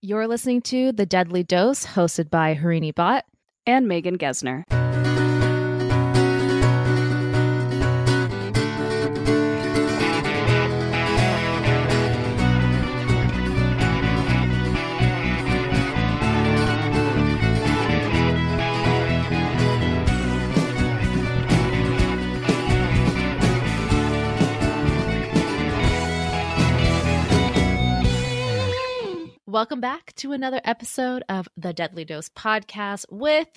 You're listening to The Deadly Dose, hosted by Harini Bot and Megan Gesner. Welcome back to another episode of the Deadly Dose podcast with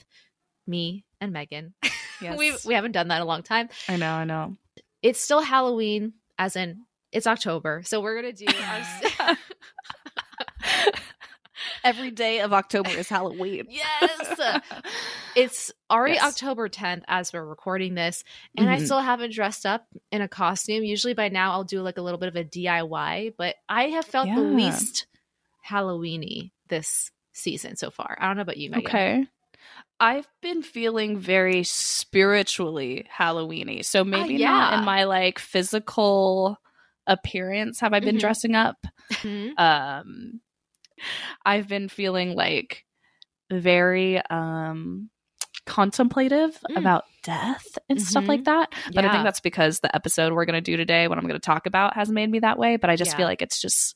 me and Megan. Yes. we we haven't done that in a long time. I know, I know. It's still Halloween, as in it's October, so we're gonna do our. Every day of October is Halloween. yes, it's already Yes. October 10th as we're recording this, and I Mhm. still haven't dressed up in a costume. Usually by now I'll do like a little bit of a DIY, but I have felt the least Halloweeny this season so far. I don't know about you, Megan. Okay. I've been feeling very spiritually Halloweeny. So maybe not yeah. in my like physical appearance have I been Mhm. dressing up. Mhm. Um I've been feeling like very um contemplative Mm. about death and stuff like that. But I think that's because the episode we're going to do today, what I'm going to talk about, has made me that way. But I just Yeah. feel like it's just,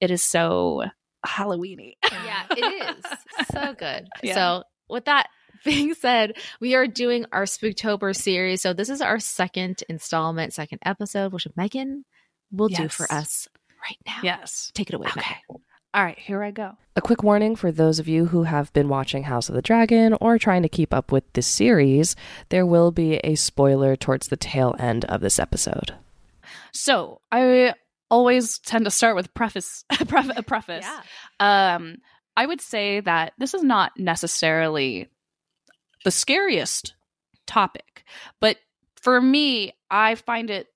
it is so Halloweeny. yeah, it is so good. Yeah. So, with that being said, we are doing our Spooktober series. So, this is our second installment, second episode, which Megan will do for us right now. Yes. Take it away. Okay. Megan. All right, here I go. A quick warning for those of you who have been watching House of the Dragon or trying to keep up with this series, there will be a spoiler towards the tail end of this episode. So I always tend to start with preface, a preface. Yeah. Um, I would say that this is not necessarily the scariest topic, but for me, I find it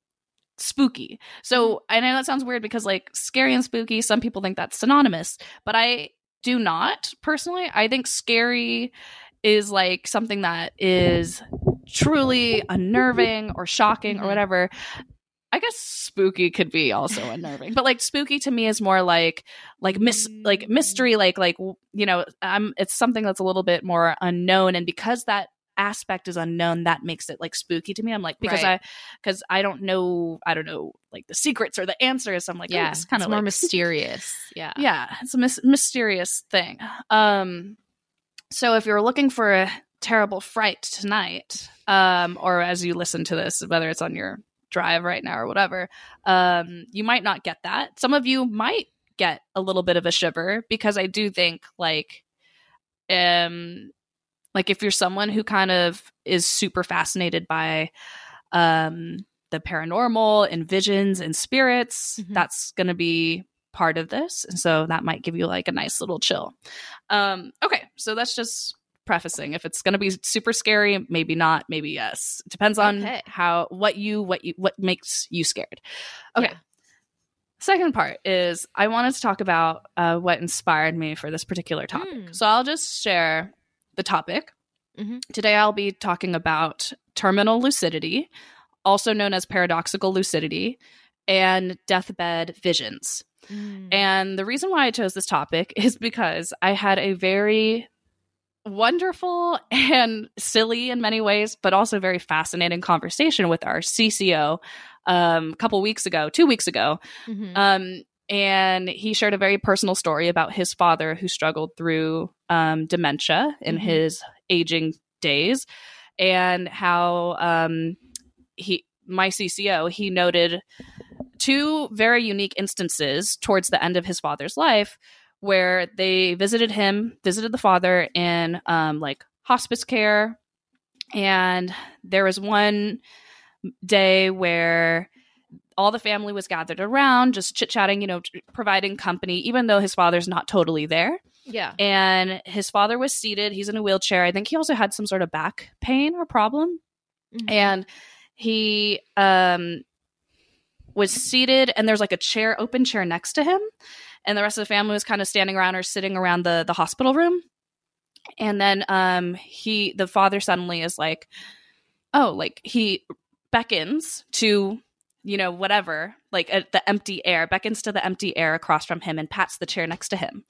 spooky. So I know that sounds weird because like scary and spooky, some people think that's synonymous, but I do not personally. I think scary is like something that is truly unnerving or shocking or Mhm. whatever. I guess spooky could be also unnerving, but like spooky to me is more like like mis like mystery, like like you know, I'm it's something that's a little bit more unknown, and because that aspect is unknown, that makes it like spooky to me. I'm like because Right. I because I don't know I don't know like the secrets or the answers. I'm like Yeah. yeah, it's kind of more like, mysterious. Yeah. yeah, it's a mys- mysterious thing. Um, so if you're looking for a terrible fright tonight, um, or as you listen to this, whether it's on your drive right now or whatever, um, you might not get that. Some of you might get a little bit of a shiver because I do think like, um, like if you're someone who kind of is super fascinated by, um, the paranormal and visions and spirits, Mhm. that's going to be part of this. And so that might give you like a nice little chill. Um, okay, so that's just prefacing. If it's going to be super scary, maybe not, maybe yes. It depends on Okay. how what you what you what makes you scared. Okay. Yeah. Second part is I wanted to talk about uh, what inspired me for this particular topic. Mm. So I'll just share the topic. Mhm. Today I'll be talking about terminal lucidity, also known as paradoxical lucidity, and deathbed visions. Mm. And the reason why I chose this topic is because I had a very wonderful and silly in many ways, but also very fascinating conversation with our CCO um, a couple weeks ago, two weeks ago. Mhm. Um, and he shared a very personal story about his father who struggled through um, dementia in Mhm. his aging days and how um, he my CCO he noted two very unique instances towards the end of his father's life where they visited him visited the father in um, like hospice care. And there was one day where all the family was gathered around just chit-chatting you know providing company even though his father's not totally there. Yeah. and his father was seated. He's in a wheelchair. I think he also had some sort of back pain or problem. Mhm. and he um was seated and there's like a chair open chair next to him and the rest of the family was kind of standing around or sitting around the the hospital room and then um he the father suddenly is like oh like he beckons to you know whatever like at the empty air beckons to the empty air across from him and pats the chair next to him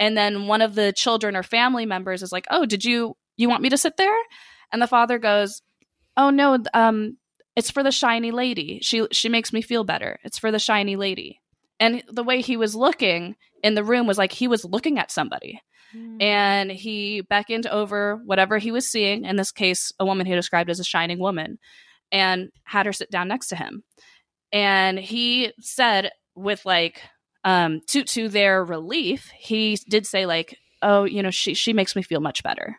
And then one of the children or family members is like, "Oh, did you you want me to sit there?" And the father goes, "Oh no, um it's for the shiny lady. She she makes me feel better. It's for the shiny lady." And the way he was looking in the room was like he was looking at somebody. Mm. And he beckoned over whatever he was seeing, in this case, a woman he described as a shining woman, and had her sit down next to him. And he said, with like, um, to to their relief, he did say like, "Oh, you know, she she makes me feel much better."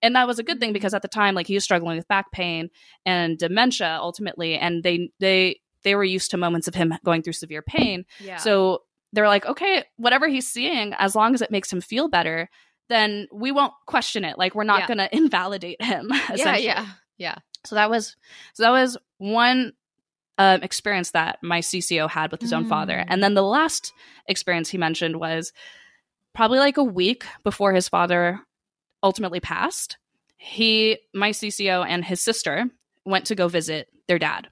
And that was a good thing because at the time, like he was struggling with back pain and dementia ultimately, and they they they were used to moments of him going through severe pain. yeah. So they're like, okay, whatever he's seeing, as long as it makes him feel better, then we won't question it. Like we're not Yeah. going to invalidate him. yeah, yeah, yeah. So that was so that was one um, experience that my CCO had with his own father, Mm. and then the last experience he mentioned was probably like a week before his father ultimately passed. He, my CCO, and his sister went to go visit their dad,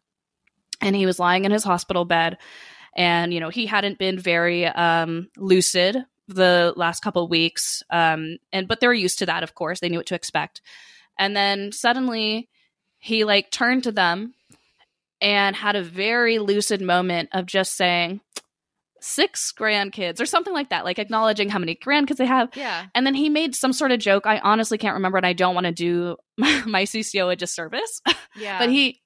and he was lying in his hospital bed, and you know he hadn't been very um, lucid the last couple of weeks, um, and but they were used to that, of course, they knew what to expect, and then suddenly he like turned to them and had a very lucid moment of just saying six grandkids or something like that like acknowledging how many grandkids they have. Yeah. and then he made some sort of joke. I honestly can't remember and i don't want to do my cco a disservice. Yeah. but he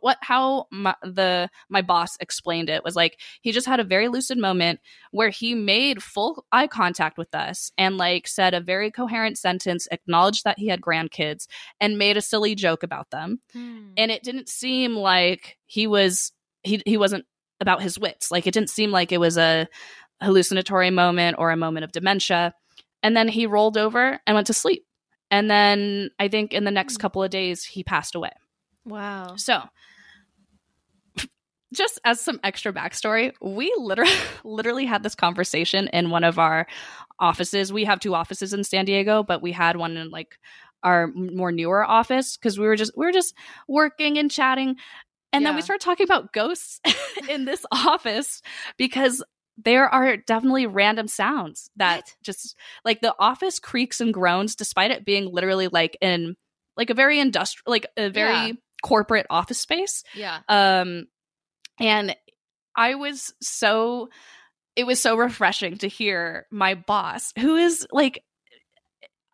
what how my, the my boss explained it was like he just had a very lucid moment where he made full eye contact with us and like said a very coherent sentence acknowledged that he had grandkids and made a silly joke about them. Hmm. and it didn't seem like he was he he wasn't about his wits. Like it didn't seem like it was a hallucinatory moment or a moment of dementia. And then he rolled over and went to sleep. And then i think in the next Hmm. couple of days he passed away wow. so just as some extra backstory we literally literally had this conversation in one of our offices we have two offices in san diego but we had one in like our more newer office because we were just we were just working and chatting and then we started talking about ghosts in this office because there are definitely random sounds that What? just like the office creaks and groans despite it being literally like in like a very industrial like a very Yeah. Corporate office space. Yeah. um and i was so it was so refreshing to hear my boss who is like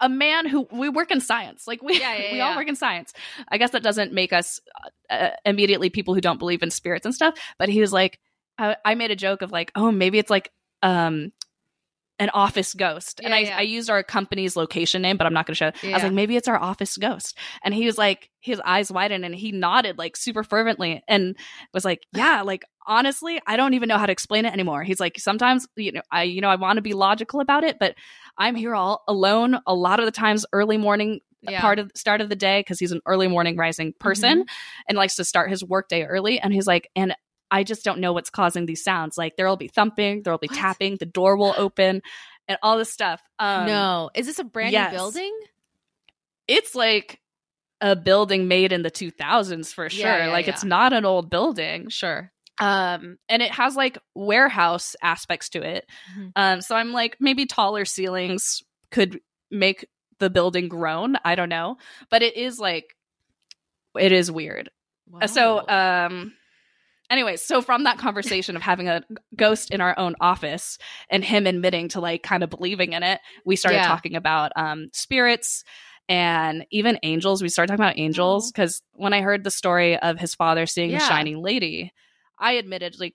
a man who we work in science. Like we Yeah, yeah, we all work in science. I guess that doesn't make us uh, immediately people who don't believe in spirits and stuff but he was like I, I made a joke of like oh maybe it's like um an office ghost and I, yeah. I used our company's location name but i'm not going to show it. i was like maybe it's our office ghost and he was like his eyes widened and he nodded like super fervently and was like yeah like honestly i don't even know how to explain it anymore he's like sometimes you know i you know i want to be logical about it but i'm here all alone a lot of the times early morning uh, Yeah. part of start of the day because he's an early morning rising person mm-hmm. and likes to start his work day early and he's like and i just don't know what's causing these sounds like there'll be thumping there'll be What? tapping the door will open and all this stuff um no. Is this a brand yes. new building? it's like a building made in the 2000s for sure Yeah, yeah, like yeah. it's not an old building Sure. um and it has like warehouse aspects to it Mhm. um so i'm like maybe taller ceilings could make the building groan i don't know but it is like it is weird Uh, so um anyway so from that conversation of having a ghost in our own office and him admitting to like kind of believing in it we started Yeah. talking about um spirits and even angels we started talking about angels because when i heard the story of his father seeing the Yeah. shining lady i admitted like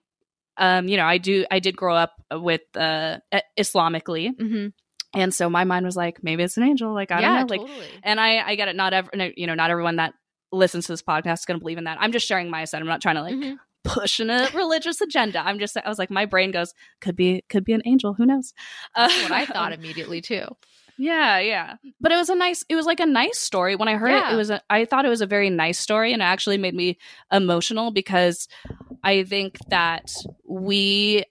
um you know i do i did grow up with uh islamically Mhm. and so my mind was like maybe it's an angel like i yeah, don't know like totally. and I, I get it. Not every, you know, not everyone that listens to this podcast is going to believe in that. I'm just sharing my side. I'm not trying to like Mhm. Push in a religious agenda. I'm just, I was like, my brain goes, could be, could be an angel. Who knows? That's what I uh, thought immediately too. yeah, yeah. But it was a nice, it was like a nice story. When I heard it, it was, a, I thought it was a very nice story, and it actually made me emotional because I think that we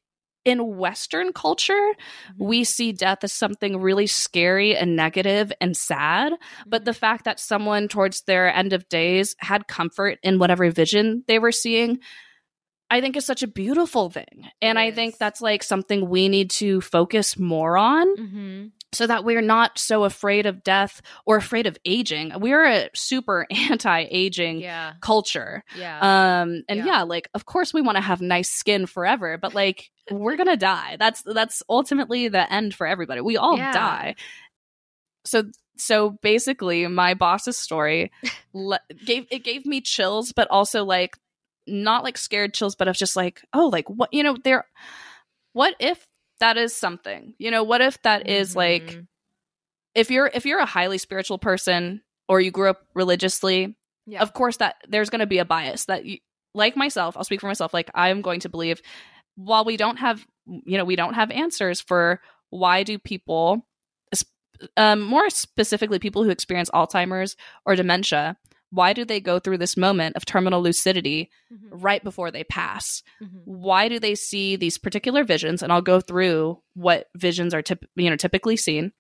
in Western culture, mm-hmm. we see death as something really scary and negative and sad. But mm-hmm. the fact that someone towards their end of days had comfort in whatever vision they were seeing I think is such a beautiful thing. And I think that's like something we need to focus more on Mm-hmm. so that we're not so afraid of death or afraid of aging. We're a super anti-aging Yeah. culture. Yeah. Um and Yeah. yeah. like of course we want to have nice skin forever, but like we're going to die. That's that's ultimately the end for everybody. We all Yeah. die. So so basically my boss's story le- gave it gave me chills but also like not like scared chills but of just like oh like what you know there what if that is something you know what if that is like Mhm. if you're if you're a highly spiritual person or you grew up religiously yeah. of course that there's going to be a bias that you like myself i'll speak for myself like i'm going to believe while we don't have you know we don't have answers for why do people um, more specifically people who experience alzheimer's or dementia why do they go through this moment of terminal lucidity Mhm. right before they pass Mhm. why do they see these particular visions and i'll go through what visions are typ- you know typically seen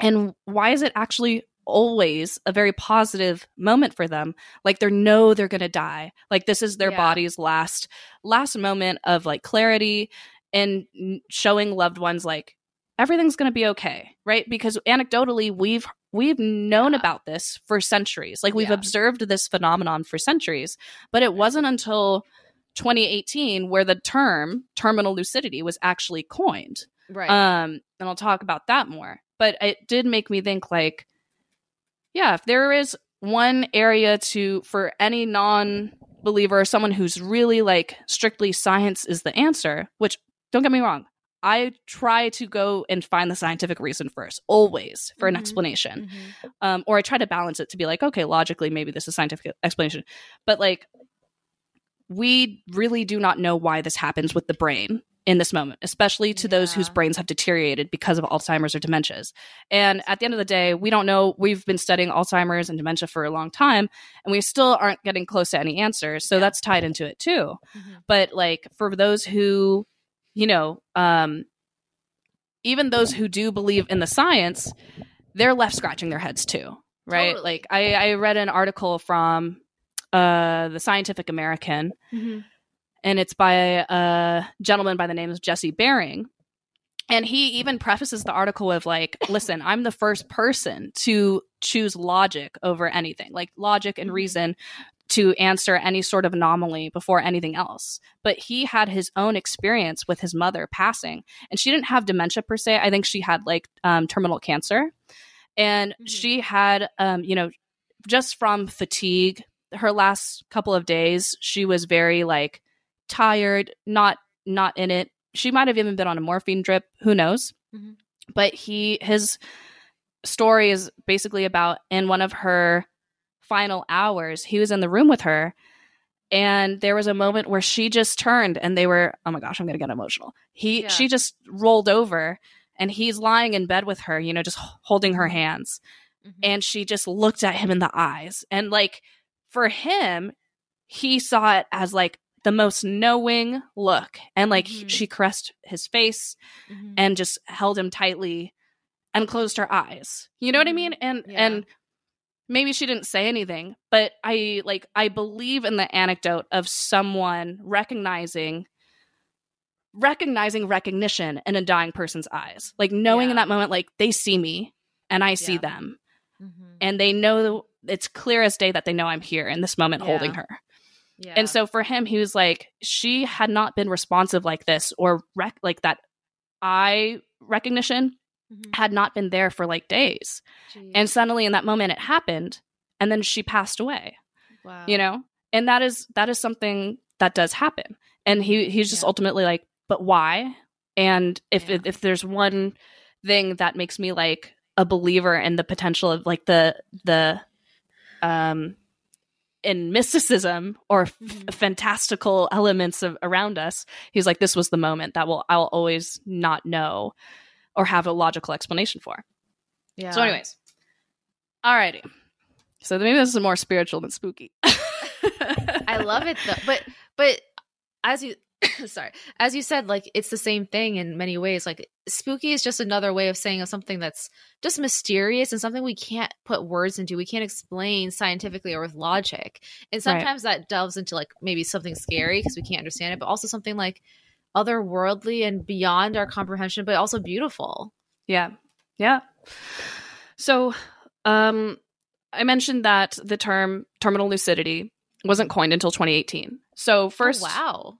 and why is it actually always a very positive moment for them like they know they're going to die like this is their Yeah. body's last last moment of like clarity and showing loved ones like everything's going to be okay right because anecdotally we've we've known Yeah. about this for centuries like we've Yeah. observed this phenomenon for centuries but it wasn't until 2018 where the term terminal lucidity was actually coined Right. um and i'll talk about that more but it did make me think like yeah if there is one area to for any non-believer or someone who's really like strictly science is the answer which don't get me wrong i try to go and find the scientific reason first always for an Mhm. explanation Mhm. um, or I try to balance it to be like, okay, logically, maybe this is scientific explanation, but like, we really do not know why this happens with the brain in this moment, especially to those whose brains have deteriorated because of Alzheimer's or dementias. And at the end of the day, we don't know. We've been studying Alzheimer's and dementia for a long time, and we still aren't getting close to any answers. So Yeah. that's tied into it too Mhm. but like for those who you know um even those who do believe in the science they're left scratching their heads too right Totally. like i i read an article from uh the scientific american Mhm. and it's by a gentleman by the name of jesse Bering. and he even prefaces the article with like listen i'm the first person to choose logic over anything like logic and Mhm. reason to answer any sort of anomaly before anything else. But he had his own experience with his mother passing and she didn't have dementia per se. I think she had like um, terminal cancer. And Mhm. she had um, you know just from fatigue her last couple of days she was very like tired not not in it. She might have even been on a morphine drip who knows? Mhm. but he his story is basically about in one of her final hours he was in the room with her and there was a moment where she just turned and they were oh my gosh i'm gonna get emotional he Yeah. she just rolled over and he's lying in bed with her you know just holding her hands Mhm. and she just looked at him in the eyes and like for him he saw it as like the most knowing look and like Mhm. she caressed his face Mhm. and just held him tightly and closed her eyes you know what i mean and Yeah. and maybe she didn't say anything but i like i believe in the anecdote of someone recognizing recognizing recognition in a dying person's eyes like knowing in that moment like they see me and i see Yeah. them Mhm. and they know it's clear as day that they know I'm here in this moment holding her. yeah. And so for him, he was like, she had not been responsive like this or rec- like that eye recognition Mhm. had not been there for like days. Jeez. And suddenly in that moment it happened and then she passed away, wow. you know? And that is that is something that does happen. And he he's just Yeah. ultimately like, but why? And if Yeah. if, if there's one thing that makes me like a believer in the potential of like the the um in mysticism or f- Mhm. fantastical elements of around us he's like this was the moment that will i'll always not know or have a logical explanation for. Yeah. so anyways. Alrighty. So maybe this is more spiritual than spooky. I love it though. But but as you sorry. As you said like it's the same thing in many ways. Like spooky is just another way of saying of something that's just mysterious and something we can't put words into. We can't explain scientifically or with logic. And sometimes that delves into like maybe something scary because we can't understand it but also something like otherworldly and beyond our comprehension but also beautiful Yeah. Yeah. So, um, I mentioned that the term terminal lucidity wasn't coined until 2018. So, first, oh, wow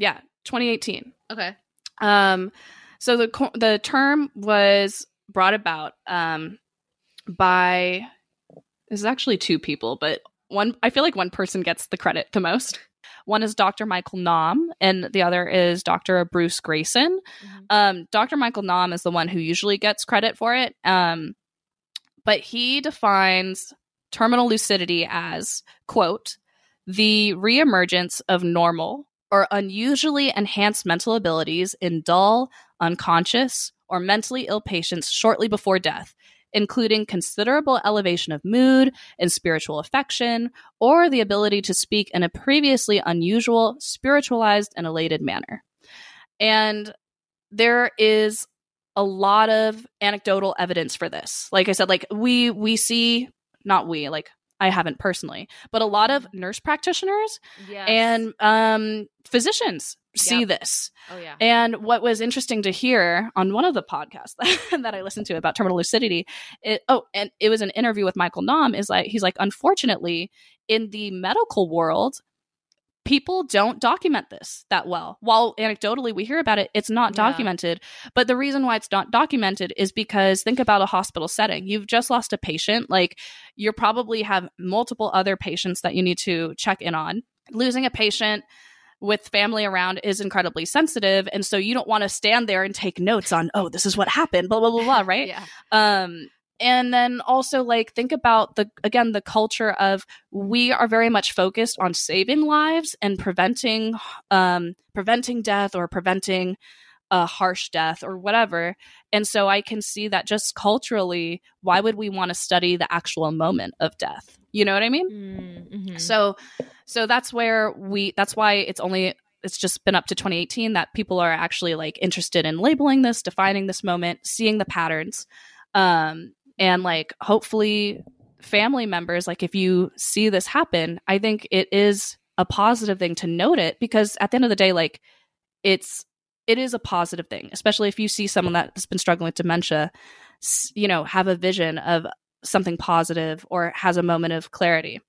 yeah, 2018. okay Um, so the the term was brought about um, by this is actually two people, but one I feel like one person gets the credit the most. One is Dr. Michael Nahm, and the other is Dr. Bruce Greyson. Mhm. Um, Dr. Michael Nahm is the one who usually gets credit for it. Um, but he defines terminal lucidity as, quote, the reemergence of normal or unusually enhanced mental abilities in dull, unconscious, or mentally ill patients shortly before death, including considerable elevation of mood and spiritual affection, or the ability to speak in a previously unusual, spiritualized, and elated manner. And there is a lot of anecdotal evidence for this. Like I said, like we we see not we, like I haven't personally, but a lot of nurse practitioners yeah and um physicians see Yep. this. oh yeah And what was interesting to hear on one of the podcasts that, that I listened to about terminal lucidity, it, oh, and it was an interview with Michael Nahm. Is like he's like, unfortunately, in the medical world, people don't document this that well. While anecdotally we hear about it, it's not Yeah. documented. But the reason why it's not documented is because think about a hospital setting. You've just lost a patient. Like you probably have multiple other patients that you need to check in on. Losing a patient with family around is incredibly sensitive. And so you don't want to stand there and take notes on oh this is what happened blah blah blah blah right? Yeah. Um and then also like think about the again the culture of we are very much focused on saving lives and preventing um preventing death or preventing a harsh death or whatever and so i can see that just culturally why would we want to study the actual moment of death you know what i mean Mm-hmm. so so that's where we that's why it's only it's just been up to 2018 that people are actually like interested in labeling this, defining this moment, seeing the patterns. Um and like hopefully family members like if you see this happen, I think it is a positive thing to note it because at the end of the day like it's it is a positive thing, especially if you see someone that has been struggling with dementia, you know, have a vision of something positive or has a moment of clarity.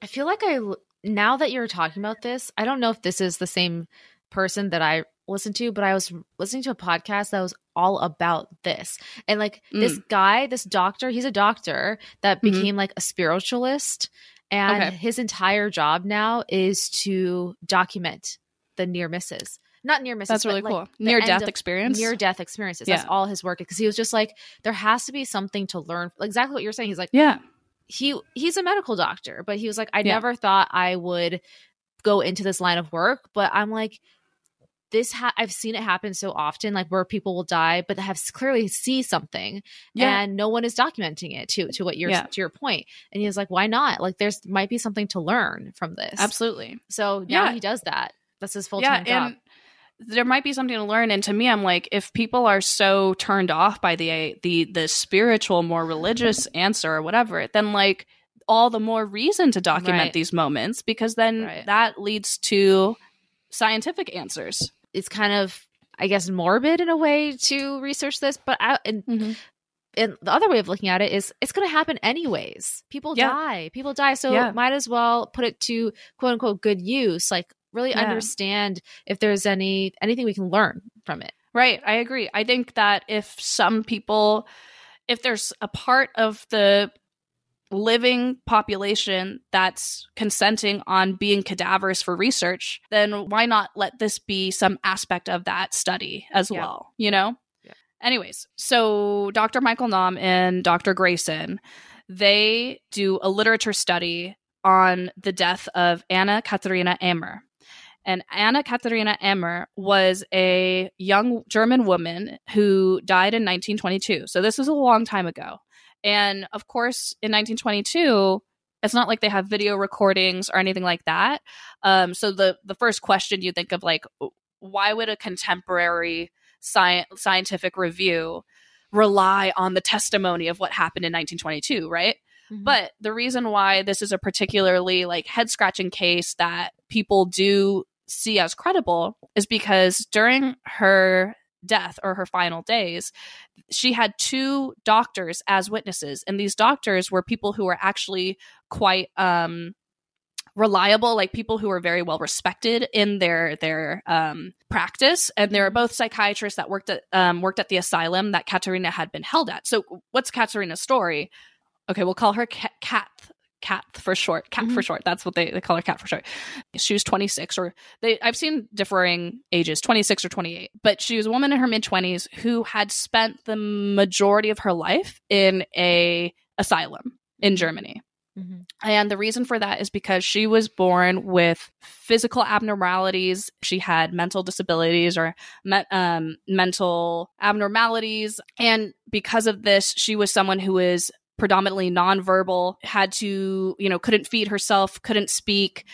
I feel like I now that you're talking about this, I don't know if this is the same person that I listened to, but I was listening to a podcast that was all about this. And like this guy, this doctor, he's a doctor that Mhm. became like a spiritualist and Okay. his entire job now is to document the near misses. Not near misses. That's really like, cool. Near death experience. near death experiences. That's Yeah. all his work because he was just like there has to be something to learn. Exactly what you're saying. He's like yeah. he he's a medical doctor, but he was like, I Yeah. never thought I would go into this line of work, but I'm like, this ha- I've seen it happen so often, like where people will die, but they have clearly see something, Yeah. and no one is documenting it. To to what you're Yeah. to your point, and he was like, why not? Like, there's might be something to learn from this. Absolutely. So now Yeah. he does that. That's his full Yeah. time job. And there might be something to learn. And to me, I'm like, if people are so turned off by the the the spiritual, more religious answer or whatever, then like all the more reason to document Right. these moments because then Right. that leads to scientific answers. It's kind of, I guess, morbid in a way to research this, but I, and mm-hmm. and the other way of looking at it is it's going to happen anyways. People Yeah. die. People die. So Yeah. might as well put it to quote unquote good use. Like really Yeah. understand if there's any anything we can learn from it. Right. I agree. I think that if some people, if there's a part of the living population that's consenting on being cadavers for research, then why not let this be some aspect of that study as Yeah. well? You know? Yeah. Anyways, so Dr. Michael Nahm and Dr. Greyson, they do a literature study on the death of Anna Katharina Ehmer. And Anna Katharina Ehmer was a young German woman who died in 1922. So this was a long time ago. And of course, in 1922, It's not like they have video recordings or anything like that. Um, so the the first question you think of like, why would a contemporary sci- scientific review rely on the testimony of what happened in 1922, right? Mhm. But the reason why this is a particularly like head scratching case that people do see as credible is because during her death or her final days, she had two doctors as witnesses. And these doctors were people who were actually quite um reliable like people who were very well respected in their their um practice. And they were both psychiatrists that worked at um worked at the asylum that Katerina had been held at. So what's Katerina's story? Okay we'll call her Kat Kat for short cat for Mhm. short that's what they, they call her cat for short she was 26 or they I've seen differing ages 26 or 28 but she was a woman in her mid 20s who had spent the majority of her life in a asylum in Germany Mhm. and the reason for that is because she was born with physical abnormalities. She had mental disabilities or me- um, mental abnormalities. And because of this, she was someone who was predominantly nonverbal, had to, you know, couldn't feed herself, couldn't speak,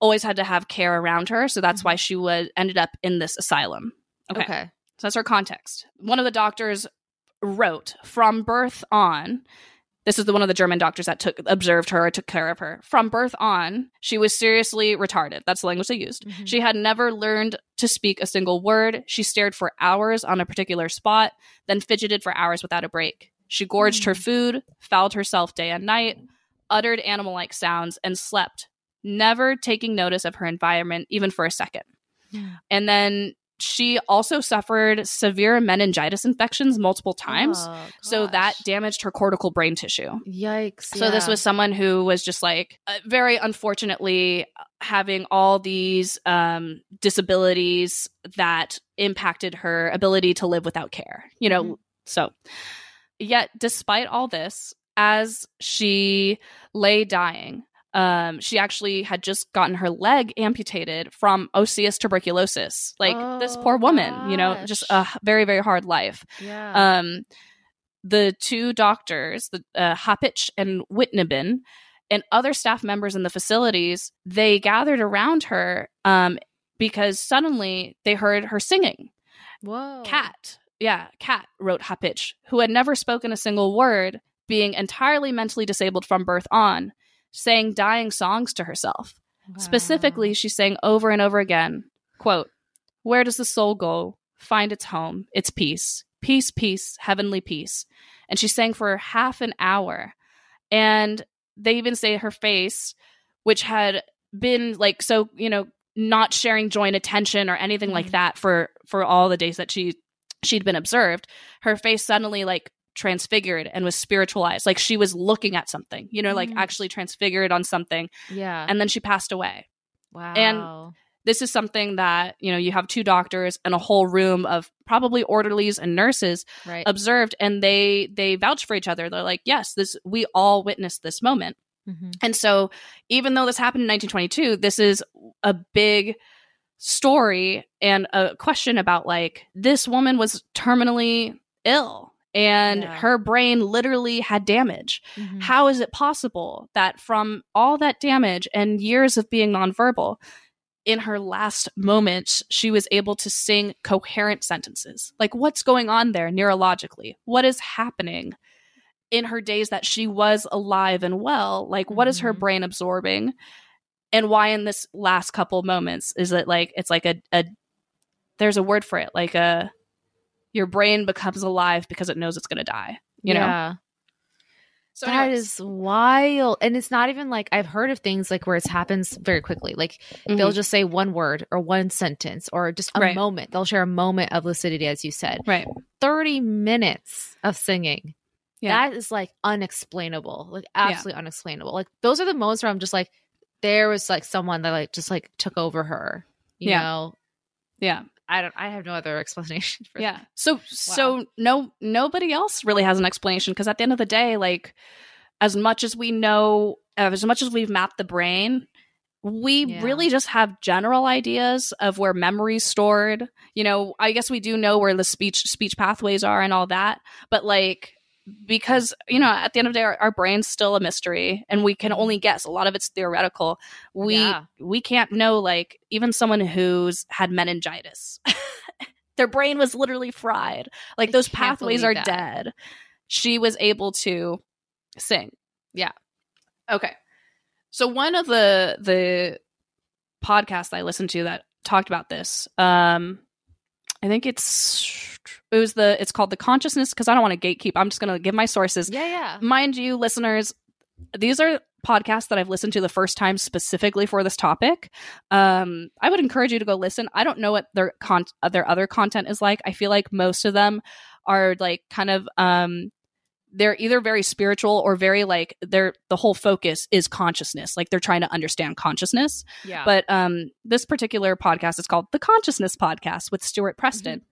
always had to have care around her. So that's Mhm. why she was ended up in this asylum. Okay. okay. So that's her context. One of the doctors wrote from birth on. This is the one of the German doctors that took observed her, or took care of her. From birth on, she was seriously retarded. That's the language they used. Mhm. She had never learned to speak a single word. She stared for hours on a particular spot, then fidgeted for hours without a break. She gorged her Mm. food, fouled herself day and night, uttered animal like sounds, and slept, never taking notice of her environment even for a second. Yeah. And then she also suffered severe meningitis infections multiple times. Oh, so that damaged her cortical brain tissue. Yikes. So this was someone who was just like uh, very unfortunately having all these um, disabilities that impacted her ability to live without care. You know, Mhm. so yet despite all this, as she lay dying, um, she actually had just gotten her leg amputated from osseous tuberculosis. Like this Oh, poor woman, you know, just a very very hard life yeah. um, the two doctors, the uh, Happich and Wittneben, and other staff members in the facilities, they gathered around her um, because suddenly they heard her singing. Whoa. Kat, yeah, Kat wrote Happich, who had never spoken a single word, being entirely mentally disabled from birth on, sang dying songs to herself. Specifically, she sang over and over again, quote, Where does the soul go? Find its home, its peace. Peace, peace, heavenly peace. And she sang for half an hour. And they even say her face, which had been like so, you know, not sharing joint attention or anything like Mhm. that for for all the days that she she'd been observed, her face suddenly like transfigured and was spiritualized. Like she was looking at something, you know, like Mm. actually transfigured on something. Yeah. And then she passed away wow. And this is something that you know you have two doctors and a whole room of probably orderlies and nurses right. observed and they they vouch for each other they're like yes this we all witnessed this moment Mhm. and so even though this happened in 1922 this is a big story and a question about like this woman was terminally ill and Yeah. her brain literally had damage Mhm. how is it possible that from all that damage and years of being nonverbal, in her last moments, she was able to sing coherent sentences? Like, what's going on there neurologically? What is happening in her days that she was alive and well? Like, what is her Mhm. brain absorbing? And why in this last couple moments is it like it's like a, a there's a word for it, like a your brain becomes alive because it knows it's gonna die. You know? yeah. So that is wild. And it's not even like I've heard of things like where it happens very quickly. Like they'll Mhm. just say one word or one sentence or just a Right. moment. They'll share a moment of lucidity, as you said. right. 30 minutes of singing. Yeah. That is like unexplainable. Like absolutely unexplainable. Like those are the moments where I'm just like, there was like someone that like just like took over her. You Yeah. know? Yeah. I don't I have no other explanation for Yeah. So so no nobody else really has an explanation because at the end of the day, like as much as we know, uh, as much as we've mapped the brain, we Yeah. really just have general ideas of where memory's stored. You know, I guess we do know where the speech speech pathways are and all that, but like because you know at the end of the day our, our, brain's still a mystery and we can only guess. A lot of it's theoretical. We yeah. we can't know like even someone who's had meningitis. Their brain was literally fried. Like I those pathways are that. dead. She was able to sing. Yeah. Okay. So one of the the podcasts i listened to that talked about this um i think it's it was the it's called the consciousness because I don't want to gatekeep. I'm just going to give my sources. Yeah, yeah. Mind you, listeners, these are podcasts that I've listened to the first time specifically for this topic. Um, I would encourage you to go listen. I don't know what their con- their other content is like. I feel like most of them are like kind of um they're either very spiritual or very like they're the whole focus is consciousness like they're trying to understand consciousness yeah but um this particular podcast is called the consciousness podcast with stuart preston mm-hmm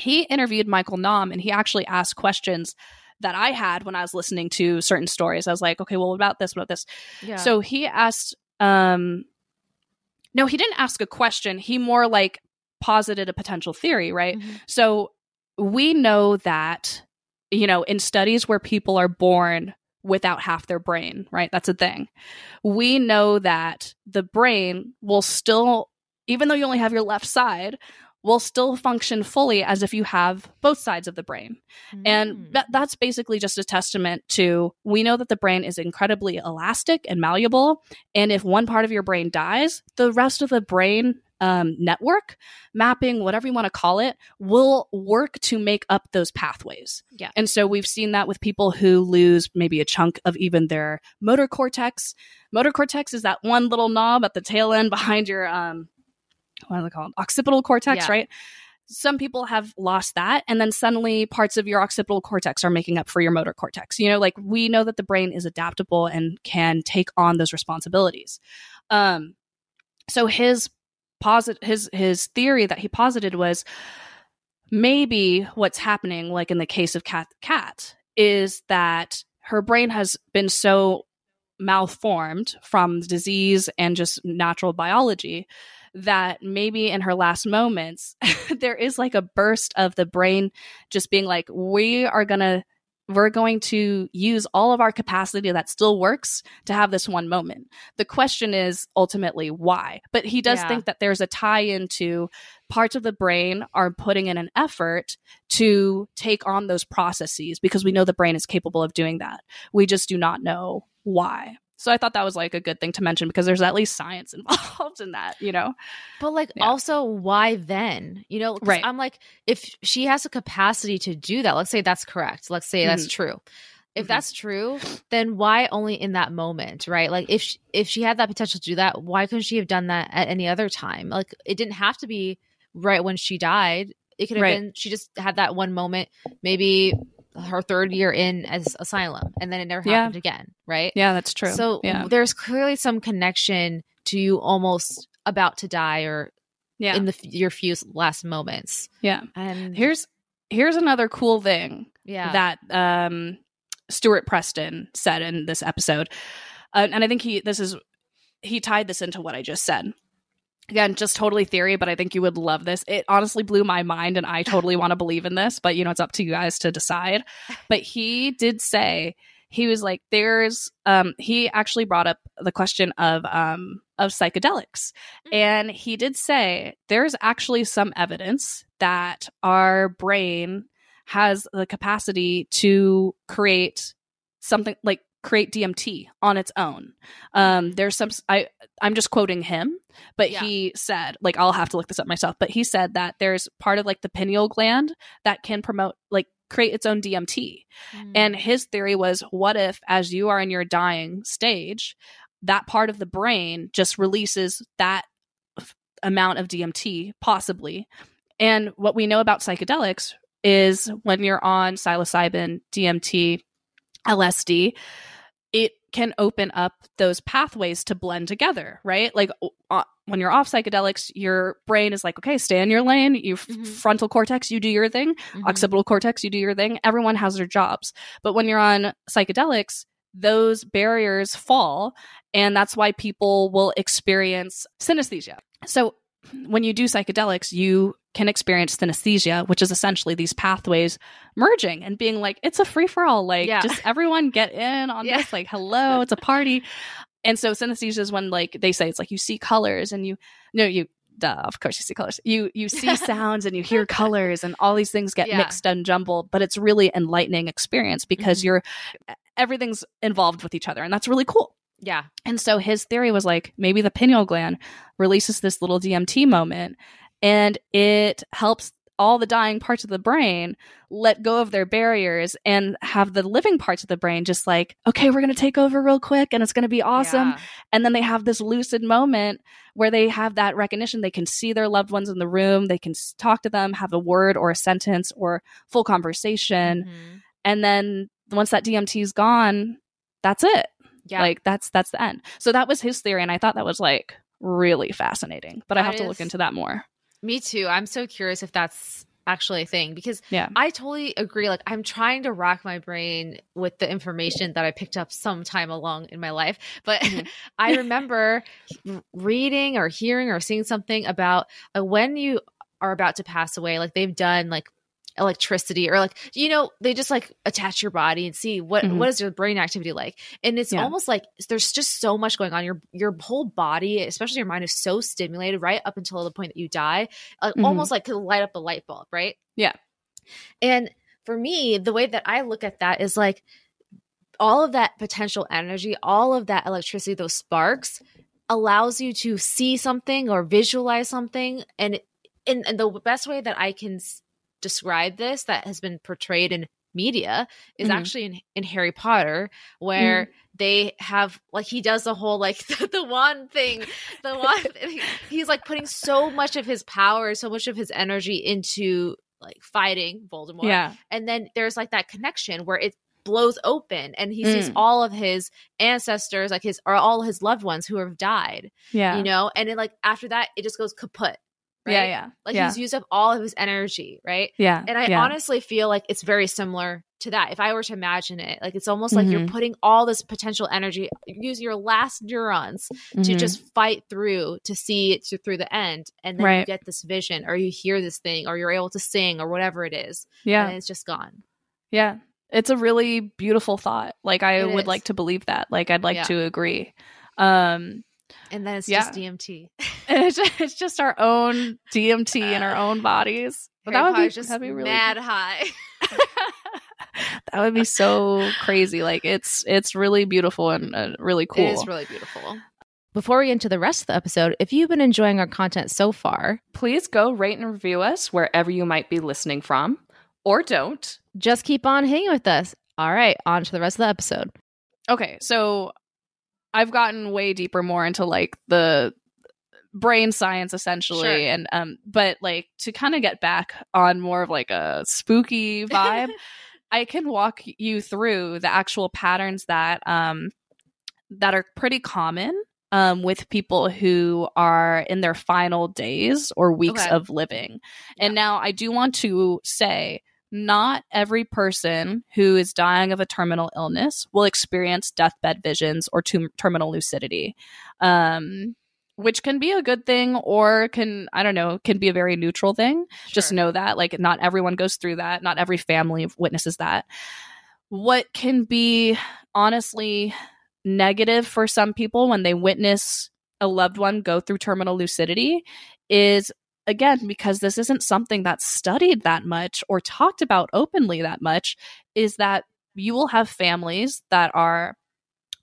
he interviewed Michael Nahm and he actually asked questions that I had when I was listening to certain stories. I was like, okay, well, what about this? What about this? Yeah. So he asked, um, no, he didn't ask a question. He more like posited a potential theory, right? Mm-hmm. So we know that, you know, in studies where people are born without half their brain, right? That's a thing. We know that the brain will still, even though you only have your left side, will still function fully as if you have both sides of the brain. Mm. And that, that's basically just a testament to we know that the brain is incredibly elastic and malleable. And if one part of your brain dies, the rest of the brain um, network, mapping, whatever you want to call it, will work to make up those pathways. Yeah. And so we've seen that with people who lose maybe a chunk of even their motor cortex. Motor cortex is that one little knob at the tail end behind your um, what are they called? Occipital cortex, yeah. right? Some people have lost that, and then suddenly parts of your occipital cortex are making up for your motor cortex. You know, like we know that the brain is adaptable and can take on those responsibilities. Um, so his posit his his theory that he posited was maybe what's happening, like in the case of Cat Cat, is that her brain has been so malformed from disease and just natural biology that maybe in her last moments, there is like a burst of the brain just being like, we are going to we're going to use all of our capacity that still works to have this one moment. The question is ultimately why. But he does yeah. think that there's a tie into parts of the brain are putting in an effort to take on those processes because we know the brain is capable of doing that. We just do not know why. So I thought that was like a good thing to mention because there's at least science involved in that, you know. But like yeah. also why then? You know, right. I'm like if she has a capacity to do that, let's say that's correct. Let's say mm-hmm. that's true. If mm-hmm. that's true, then why only in that moment, right? Like if she, if she had that potential to do that, why couldn't she have done that at any other time? Like it didn't have to be right when she died. It could have right. been she just had that one moment, maybe her third year in as asylum and then it never happened yeah. again right? Yeah that's true. So yeah. there's clearly some connection to you almost about to die or yeah. in the your few last moments. Yeah. And here's here's another cool thing yeah. that um stuart preston said in this episode. Uh, and i think he this is he tied this into what i just said again just totally theory but i think you would love this. It honestly blew my mind and i totally want to believe in this but you know it's up to you guys to decide. But he did say he was like there's um he actually brought up the question of um of psychedelics. Mm-hmm. and he did say there's actually some evidence that our brain has the capacity to create something like create DMT on its own. Um, there's some I I'm just quoting him, but yeah. he said like I'll have to look this up myself. But he said that there's part of like the pineal gland that can promote like create its own DMT. Mm. And his theory was what if as you are in your dying stage, that part of the brain just releases that f- amount of DMT possibly. And what we know about psychedelics is when you're on psilocybin, DMT, LSD, it can open up those pathways to blend together, right? Like uh, when you're off psychedelics, your brain is like, okay, stay in your lane. You mm-hmm. frontal cortex, you do your thing. Mm-hmm. Occipital cortex, you do your thing. Everyone has their jobs. But when you're on psychedelics, those barriers fall, and that's why people will experience synesthesia. So when you do psychedelics, you can experience synesthesia, which is essentially these pathways merging and being like, it's a free for all. Like, Yeah. just everyone get in on Yeah. this. Like, hello, it's a party. And so synesthesia is when like they say it's like you see colors and you no you duh of course you see colors you you see sounds and you hear colors and all these things get Yeah. mixed and jumbled but it's really enlightening experience because Mhm. you're everything's involved with each other and that's really cool Yeah. and so his theory was like maybe the pineal gland releases this little DMT moment and it helps all the dying parts of the brain let go of their barriers and have the living parts of the brain just like, okay, we're going to take over real quick and it's going to be awesome. Yeah. And then they have this lucid moment where they have that recognition. They can see their loved ones in the room, they can talk to them, have a word or a sentence or full conversation. Mhm. And then once that DMT is gone, that's it Yeah. like that's that's the end so that was his theory and i thought that was like really fascinating but i That have to look into that more Me too. I'm so curious if that's actually a thing because Yeah. I totally agree. Like I'm trying to rack my brain with the information that I picked up sometime along in my life. But Mhm. I remember reading or hearing or seeing something about uh, when you are about to pass away, like they've done like electricity or like you know they just like attach your body and see what Mhm. what is your brain activity like and it's Yeah. almost like there's just so much going on your your whole body especially your mind is so stimulated right up until the point that you die like Mhm. almost like could light up a light bulb right Yeah. and for me the way that i look at that is like all of that potential energy all of that electricity those sparks allows you to see something or visualize something and and, and the best way that i can describe this that has been portrayed in media is Mhm. actually in, in harry potter where Mm-hmm. they have like he does the whole like the, the wand thing the wand he- he's like putting so much of his power so much of his energy into like fighting voldemort yeah and then there's like that connection where it blows open and he sees Mm. all of his ancestors like his or all his loved ones who have died yeah you know and then like after that it just goes kaput right? yeah. Yeah like yeah. he's used up all of his energy right? Yeah and i yeah. honestly feel like it's very similar to that if i were to imagine it. Like it's almost like you're Mhm. putting all this potential energy use your last neurons to Mhm. just fight through to see it to, through the end and then you get this vision or you hear this thing or you're able to sing or whatever it is yeah. and it's just gone. Yeah. It's a really beautiful thought. Like i It would is. like to believe that. Like i'd like Yeah. to agree. Um and then it's Yeah. just dmt it's just, it's just our own dmt in our own bodies but that Harry would be just that'd be really mad high that would be so crazy like it's it's really beautiful and uh, really cool It is really beautiful. Before we get into the rest of the episode, if you've been enjoying our content so far, Please go rate and review us wherever you might be listening from, or don't. just keep on hanging with us. All right, on to the rest of the episode. okay so i've gotten way deeper more into like the brain science essentially Sure. and um but like to kind of get back on more of like a spooky vibe i can walk you through the actual patterns that um that are pretty common um, with people who are in their final days or weeks Okay. of living. And now I do want to say not every person who is dying of a terminal illness will experience deathbed visions or terminal lucidity. Um, which can be a good thing or can I don't know, can be a very neutral thing. Just know that like not everyone goes through that, not every family witnesses that. What can be honestly negative for some people when they witness a loved one go through terminal lucidity is again because this isn't something that's studied that much or talked about openly that much is that you will have families that are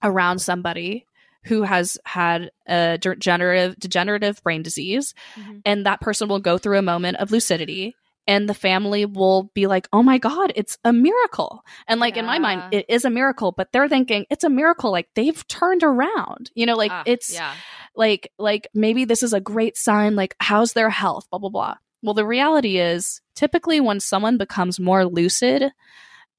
around somebody who has had a degenerative degenerative brain disease Mhm. and that person will go through a moment of lucidity and the family will be like oh my god it's a miracle. And like in my mind it is a miracle but they're thinking it's a miracle like they've turned around. You know like Ah, it's yeah, like like maybe this is a great sign like how's their health? Blah blah blah. Well the reality is typically when someone becomes more lucid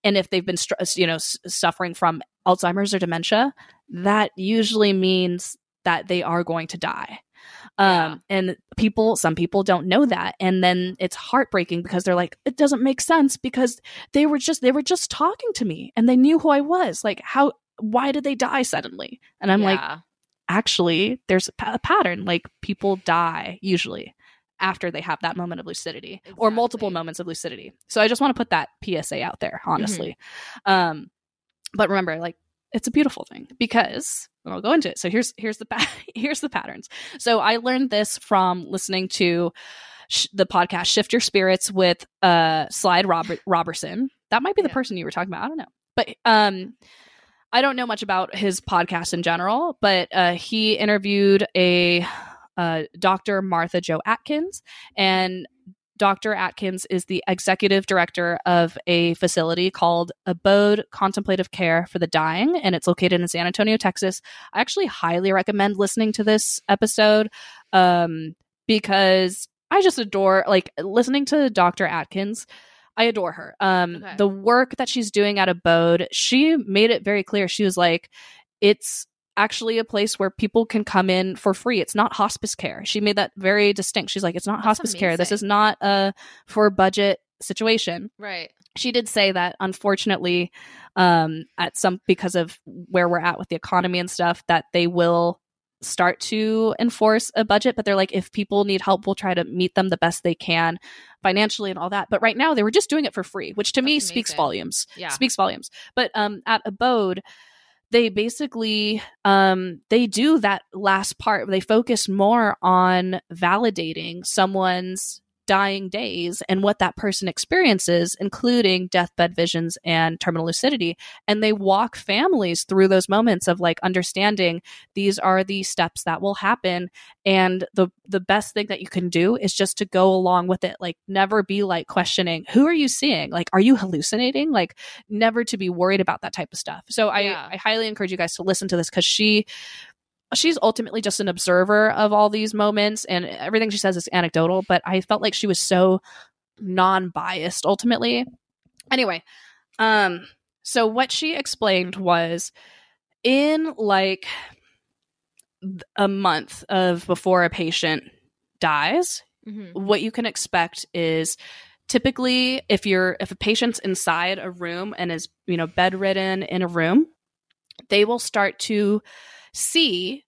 and if they've been you know suffering from alzheimer's or dementia that usually means that they are going to die um and people some people don't know that. And then it's heartbreaking because they're like it doesn't make sense because they were just they were just talking to me and they knew who i was. Like how why did they die suddenly? And i'm like actually there's a pattern. Like people die usually after they have that moment of lucidity or multiple moments of lucidity. So I just want to put that PSA out there, honestly. Um, but remember, like it's a beautiful thing because and I'll go into it. So here's here's the pa- here's the patterns. So I learned this from listening to sh- the podcast Shift Your Spirits with uh Slade Robert Roberson. That might be the Yeah. person you were talking about. I don't know, but um. I don't know much about his podcast in general, but uh, he interviewed a uh, Dr. Martha Jo Atkins, and Dr. Atkins is the executive director of a facility called Abode Contemplative Care for the Dying, and it's located in San Antonio, Texas. I actually highly recommend listening to this episode um, because I just adore like listening to Dr. Atkins. I adore her. Um, Okay. The work that she's doing at Abode, she made it very clear. She was like, it's actually a place where people can come in for free. It's not hospice care. She made that very distinct. She's like, it's not That's hospice care. This is not a for budget situation. Right. She did say that unfortunately, um, at some because of where we're at with the economy and stuff, that they will start to enforce a budget, but they're like, if people need help, we'll try to meet them the best they can financially and all that. But right now they were just doing it for free, which to me That's speaks volumes Yeah. speaks volumes. But um, at Abode, they basically um, they do that last part. They focus more on validating someone's dying days and what that person experiences, including deathbed visions and terminal lucidity. And they walk families through those moments of like understanding these are the steps that will happen. And the the best thing that you can do is just to go along with it. Like never be like questioning, who are you seeing? Like, are you hallucinating? Like never to be worried about that type of stuff. So I, Yeah. I highly encourage you guys to listen to this because she she's ultimately just an observer of all these moments and everything she says is anecdotal, but I felt like she was so non-biased ultimately. Anyway, um so what she explained was in like a month of before a patient dies, Mhm. what you can expect is typically if you're if a patient's inside a room and is you know bedridden in a room they will start to see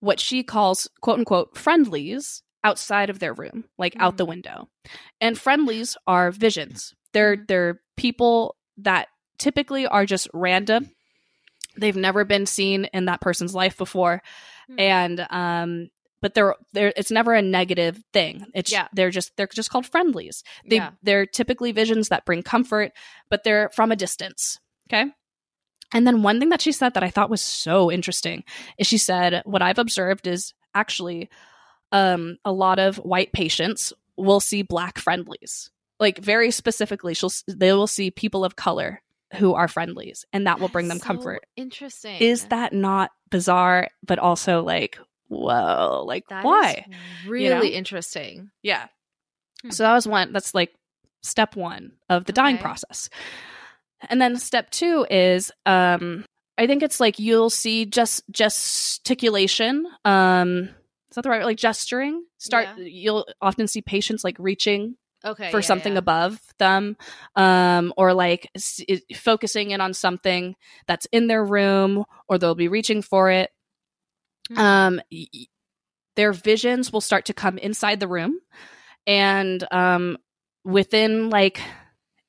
what she calls quote unquote friendlies outside of their room like out the window and friendlies are visions they're Mhm. they're people that typically are just random they've never been seen in that person's life before Hmm. and um but they're they're it's never a negative thing it's Yeah. they're just they're just called friendlies they yeah. they're typically visions that bring comfort but they're from a distance okay and then one thing that she said that i thought was so interesting is she said what i've observed is actually um a lot of white patients will see black friendlies like very specifically she'll they will see people of color who are friendlies and that will bring them so comfort Interesting. is that not bizarre but also like whoa like That why really know? interesting? yeah Hmm. so that was one that's like step one of the dying process and then step two is um i think it's like you'll see just gesticulation um is that the right like gesturing start Yeah. you'll often see patients like reaching Okay. for yeah, something yeah. above them um or like s- focusing in on something that's in their room or they'll be reaching for it Mhm. um y- their visions will start to come inside the room and um within like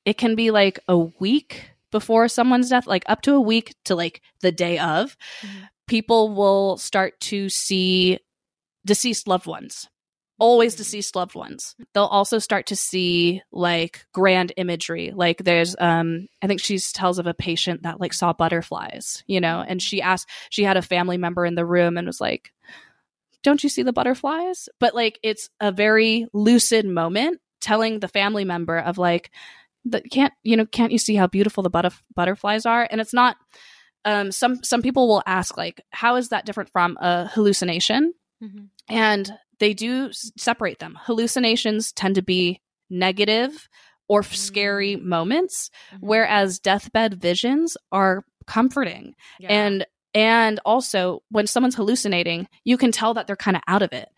it can be like a week before someone's death like up to a week to like the day of Mhm. people will start to see deceased loved ones always Mm. deceased loved ones they'll also start to see like grand imagery like there's um i think she tells of a patient that like saw butterflies you know and she asked she had a family member in the room and was like don't you see the butterflies but like it's a very lucid moment telling the family member of like that can't you know can't you see how beautiful the butterf- butterflies are and it's not um some some people will ask like how is that different from a hallucination Mhm. and they do s- separate them. Hallucinations tend to be negative or f- scary Mm. moments, Mhm. whereas deathbed visions are comforting. Yeah. And and also when someone's hallucinating, you can tell that they're kind of out of it.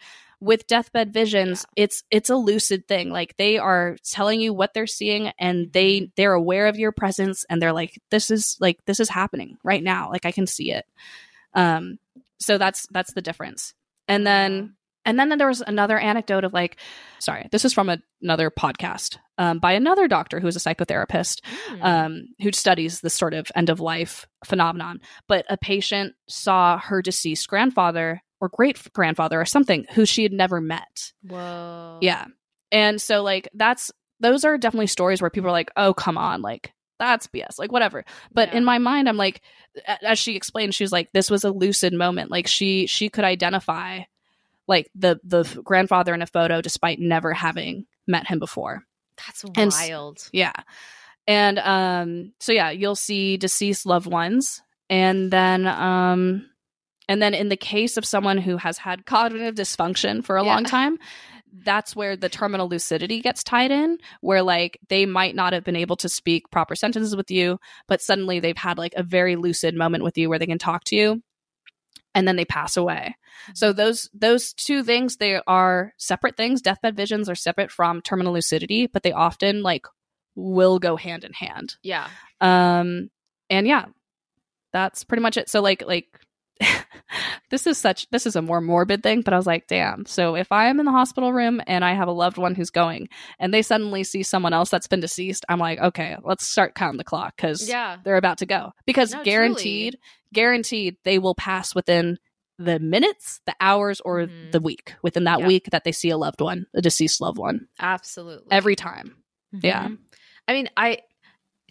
With deathbed visions, it's it's a lucid thing. Like they are telling you what they're seeing and they they're aware of your presence and they're like this is like this is happening right now. Like I can see it. Um so that's that's the difference. And then and then there was another anecdote of like, sorry, this is from a, another podcast um, by another doctor who is a psychotherapist Mm. um, who studies this sort of end of life phenomenon. But a patient saw her deceased grandfather or great grandfather or something who she had never met. Whoa. Yeah. And so, like, that's those are definitely stories where people are like, oh, come on, like, that's BS, like, whatever. But Yeah. in my mind, I'm like, as she explained, she was like, this was a lucid moment. Like, she she could identify like the the grandfather in a photo despite never having met him before. That's And wild. Yeah. And um so yeah, you'll see deceased loved ones and then um and then in the case of someone who has had cognitive dysfunction for a Yeah. long time, that's where the terminal lucidity gets tied in where like they might not have been able to speak proper sentences with you, but suddenly they've had like a very lucid moment with you where they can talk to you and then they pass away. So those those two things they are separate things. Deathbed visions are separate from terminal lucidity, but they often like will go hand in hand. Yeah. Um and yeah, that's pretty much it. So like like this is such this is a more morbid thing, but I was like, damn. So if I am in the hospital room and I have a loved one who's going and they suddenly see someone else that's been deceased, I'm like, okay, let's start counting the clock cuz Yeah. they're about to go. Because No, guaranteed guaranteed they will pass within the minutes, the hours, or Mhm. the week. Within that Yeah. week that they see a loved one, a deceased loved one. Absolutely. Every time. yeah. Mhm. I mean, I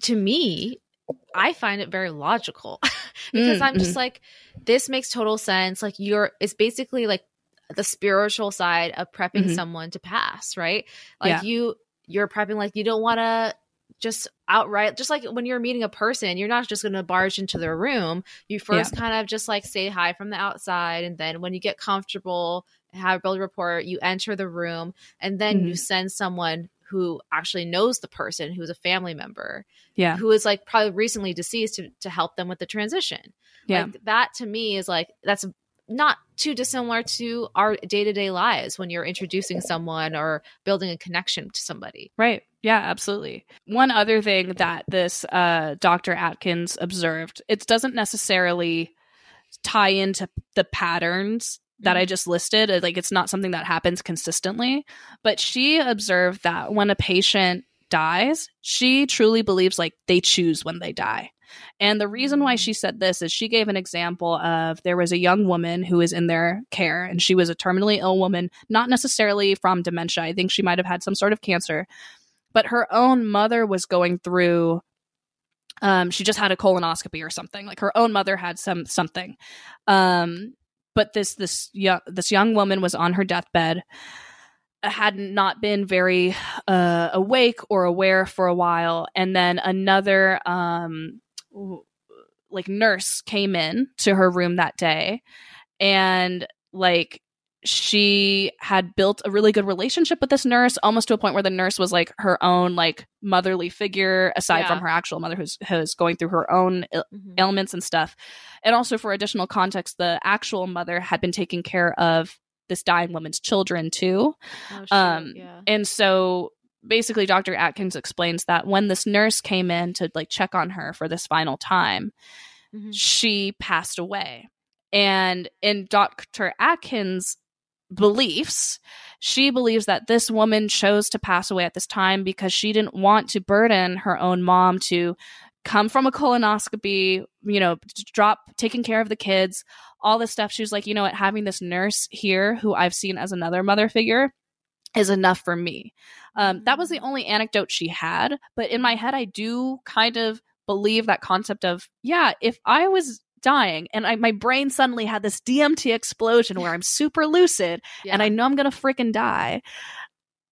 to me, I find it very logical because Mm, I'm just like, this makes total sense. Like you're, it's basically like the spiritual side of prepping Mhm. someone to pass, right? Like Yeah. you, you're prepping like you don't want to just outright, just like when you're meeting a person, you're not just going to barge into their room. You first kind of just like say hi from the outside, and then when you get comfortable, have a build rapport, you enter the room, and then you Mhm. send someone who actually knows the person who's a family member Yeah. who is like probably recently deceased to, to help them with the transition Yeah. like that to me is like that's not too dissimilar to our day-to-day lives when you're introducing someone or building a connection to somebody Right. Yeah, absolutely. One other thing that this uh, Dr. Atkins observed, it doesn't necessarily tie into the patterns that I just listed. Uh, Like, it's not something that happens consistently. But she observed that when a patient dies, she truly believes like they choose when they die. And the reason why she said this is she gave an example of there was a young woman who was in their care and she was a terminally ill woman, not necessarily from dementia. I think she might have had some sort of cancer, but her own mother was going through um she just had a colonoscopy or something. Like her own mother had some something. Um but this this young this young woman was on her deathbed had not been very uh, awake or aware for a while. And then another um like nurse came in to her room that day and like she had built a really good relationship with this nurse almost to a point where the nurse was like her own like motherly figure aside Yeah. from her actual mother who's who's going through her own il- Mhm. ailments and stuff. And also for additional context, the actual mother had been taking care of this dying woman's children too. Oh, shit, um, yeah. And so basically Dr. Atkins explains that when this nurse came in to like check on her for this final time, Mhm. she passed away. And in Dr. Atkins' beliefs, she believes that this woman chose to pass away at this time because she didn't want to burden her own mom to come from a colonoscopy, you know, drop taking care of the kids, all this stuff. She was like, you know what, having this nurse here who I've seen as another mother figure is enough for me. Um, that was the only anecdote she had, but in my head, I do kind of believe that concept of, yeah, if I was dying and I, my brain suddenly had this DMT explosion where I'm super lucid yeah. and I know I'm gonna freaking die.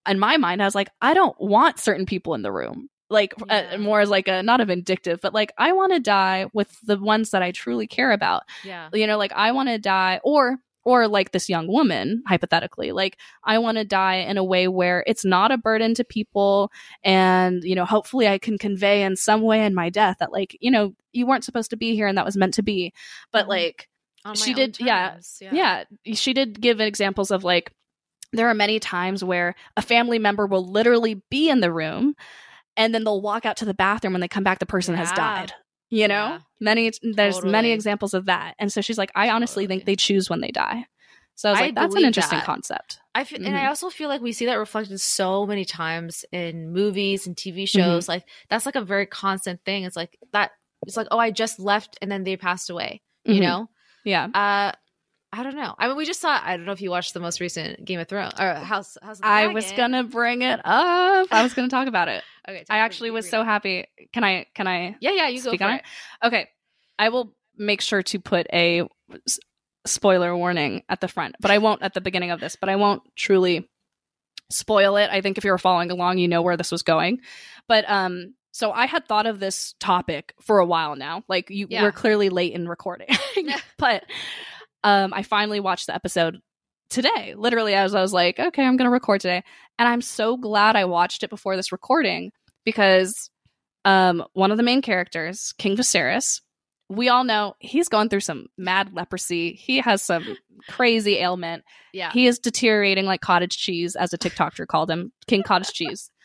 In my mind, I was like, I don't want certain people in the room. Like Yeah. uh, more as like a not a vindictive, but like I want to die with the ones that I truly care about. yeah You know, like I want to die, or or like this young woman, hypothetically, like I want to die in a way where it's not a burden to people, and you know, hopefully I can convey in some way in my death that like you know you weren't supposed to be here and that was meant to be, but Mhm. like she did- yeah, terms, yeah. she did give examples of like there are many times where a family member will literally be in the room and then they'll walk out to the bathroom when they come back the person has died you know Yeah. many there's many examples of that and so she's like i honestly think they choose when they die So I was I like, that's an interesting that. concept. I f- and I Mhm. also feel like we see that reflected so many times in movies and TV Mm-hmm. shows. Like that's like a very constant thing. It's like that. It's like oh, I just left and then they passed away. You Mhm. know. Yeah. Uh, I don't know. I mean, we just saw. I don't know if you watched the most recent Game of Thrones or House. House of the I was gonna bring it up. I was gonna talk about it. Okay, I actually was so it. happy. Can I? Can I? Yeah, yeah. You go speak for on it. it? Okay. I will make sure to put a spoiler warning at the front, but I won't at the beginning of this, but I won't truly spoil it. I think if you're following along, you know where this was going. But um so I had thought of this topic for a while now. Like you Yeah. we're clearly late in recording. but um I finally watched the episode today. Literally as I was like, okay, I'm going to record today. And I'm so glad I watched it before this recording because um one of the main characters, King Viserys, we all know he's going through some mad leprosy. He has some crazy ailment. Yeah, He is deteriorating like cottage cheese, as a TikToker called him, King Cottage Cheese.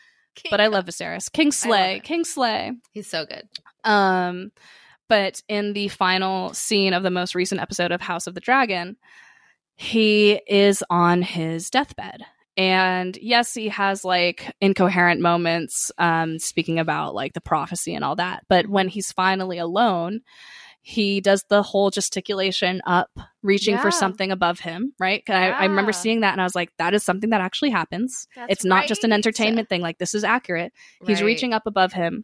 But I love Viserys, King Slay. King Slay. He's so good. Um, but in the final scene of the most recent episode of House of the Dragon, he is on his deathbed. And yes, he has like incoherent moments, um, speaking about like the prophecy and all that. But when he's finally alone, he does the whole gesticulation up, reaching for something above him, right? 'Cause I, I remember seeing that and I was like, that is something that actually happens. That's it's not just an right. entertainment thing. Like, this is accurate. He's Right. reaching up above him.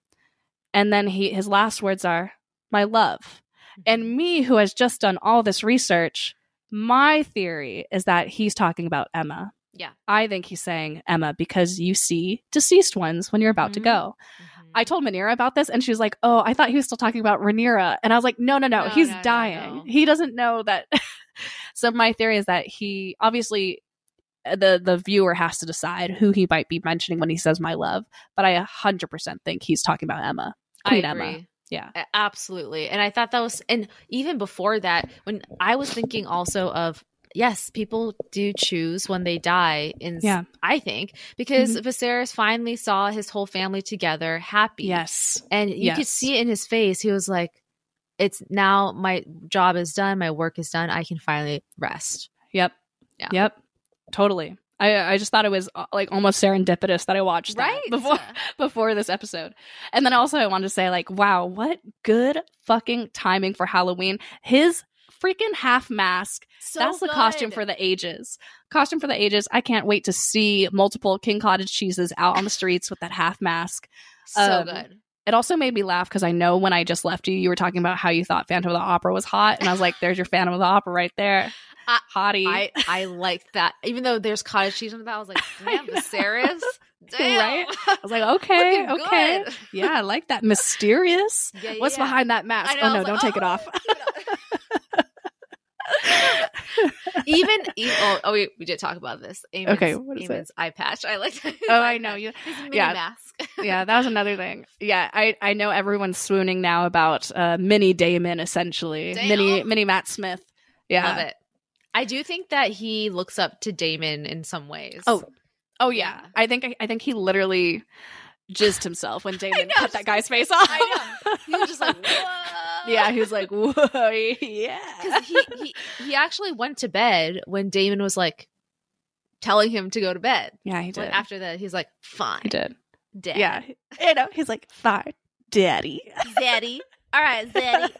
And then he his last words are, my love. Mm-hmm. And me, who has just done all this research, my theory is that he's talking about Aemma. Yeah. I think he's saying Aemma because you see deceased ones when you're about to Mhm. go. Mhm. I told Manira about this and she was like, Oh, I thought he was still talking about Rhaenyra. And I was like, No, no, no, No, he's no, dying. no. He doesn't know that. so my theory is that he obviously uh, the the viewer has to decide who he might be mentioning when he says my love, but I 100% think he's talking about Aemma. Queen I Aemma. Yeah. Absolutely. And I thought that was, and even before that, when I was thinking also of, yes, people do choose when they die. In Yeah. Mm-hmm. I think because Viserys finally saw his whole family together, happy. Yes. and you could see it in his face. He was like, "It's now my job is done. My work is done. I can finally rest." Yep. Yeah. Yep. Totally. I I just thought it was uh, like almost serendipitous that I watched that Right before before this episode. And then also I wanted to say like wow, what good fucking timing for Halloween. His freaking half mask. So That's the costume for the ages. Costume for the ages. I can't wait to see multiple King Cottage cheeses out on the streets with that half mask. so um, good. It also made me laugh because I know when I just left you, you were talking about how you thought Phantom of the Opera was hot, and I was like, "There's your Phantom of the Opera right there, I- hottie." I I liked that. Even though there's cottage cheese on that, I was like, "Damn. Viserys, damn." Right? I was like, "Okay, Looking okay, good. yeah, I like that mysterious." Yeah, What's yeah. behind that mask? Oh, know, oh no, don't like, take it "Oh, off. even e- oh, oh we, we did talk about this. Aemond's, Okay, what is it? Aemond's eye patch. I like that. Oh, I know you. Yeah. mask. yeah, that was another thing. Yeah, I I know everyone's swooning now about uh, mini Daemon, essentially, Damn. mini mini Matt Smith. Yeah. Love it. I do think that he looks up to Daemon in some ways. Oh, Oh yeah. Yeah. I think I think he literally jizzed himself when Daemon know, cut that guy's face off. I know. He was just like, whoa. yeah, he was like, "Whoa, yeah." because he, he he actually went to bed when Daemon was like telling him to go to bed. yeah, he did. after that, he's like, "Fine, he did. Dad. Yeah, you know, he's like, "Fine, Daddy." Zaddy. All right, Zaddy.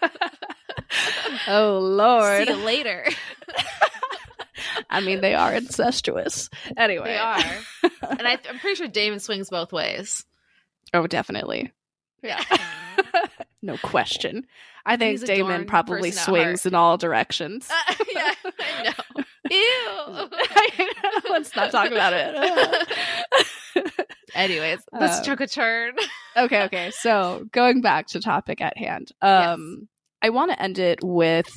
oh Lord. See you later. I mean, they are incestuous. Anyway, They are, and I, I'm pretty sure Daemon swings both ways. Oh, definitely. Yeah. no question. I think Daemon probably swings in all directions. Uh, yeah, I know. Ew. Let's not talk about it. Anyways, this Um, took a turn. okay, okay. So going back to topic at hand. Um I want to end it with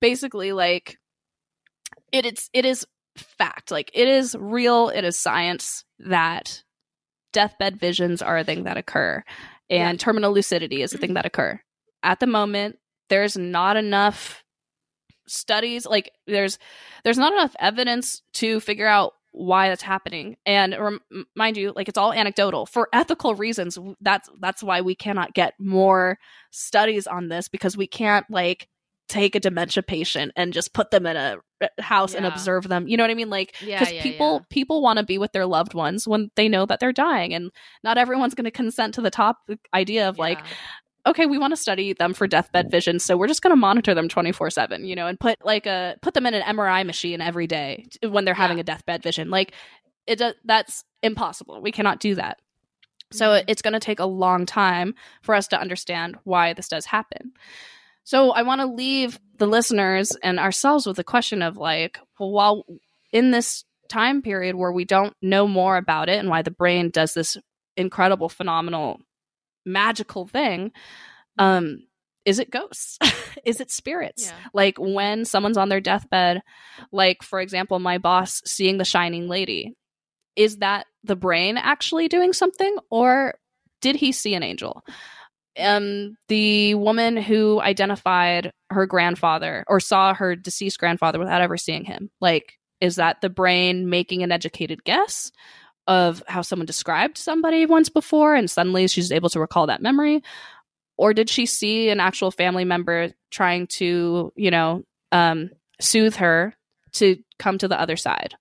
basically like it is it is fact. Like it is real, it is science that deathbed visions are a thing that occur and terminal lucidity is a thing that occur. At the moment, there's not enough studies like there's there's not enough evidence to figure out why that's happening and rem- mind you like it's all anecdotal for ethical reasons that's that's why we cannot get more studies on this because we can't like take a dementia patient and just put them in a house and observe them. You know what I mean? Like because yeah, people yeah. people want to be with their loved ones when they know that they're dying and not everyone's going to consent to the top idea of like okay we want to study them for deathbed vision so we're just going to monitor them 24/7 you know and put like a put them in an MRI machine every day when they're having a deathbed vision like it does that's impossible we cannot do that so Mhm. it's going to take a long time for us to understand why this does happen. So I want to leave the listeners and ourselves with a question of like, well, while in this time period where we don't know more about it and why the brain does this incredible, phenomenal, magical thing, um, is it ghosts? is it spirits? Yeah. Like when someone's on their deathbed, like for example, my boss seeing the shining lady, is that the brain actually doing something or did he see an angel? Um, the woman who identified her grandfather or saw her deceased grandfather without ever seeing him, like, is that the brain making an educated guess of how someone described somebody once before and suddenly she's able to recall that memory? Or did she see an actual family member trying to, you know, um, soothe her to come to the other side?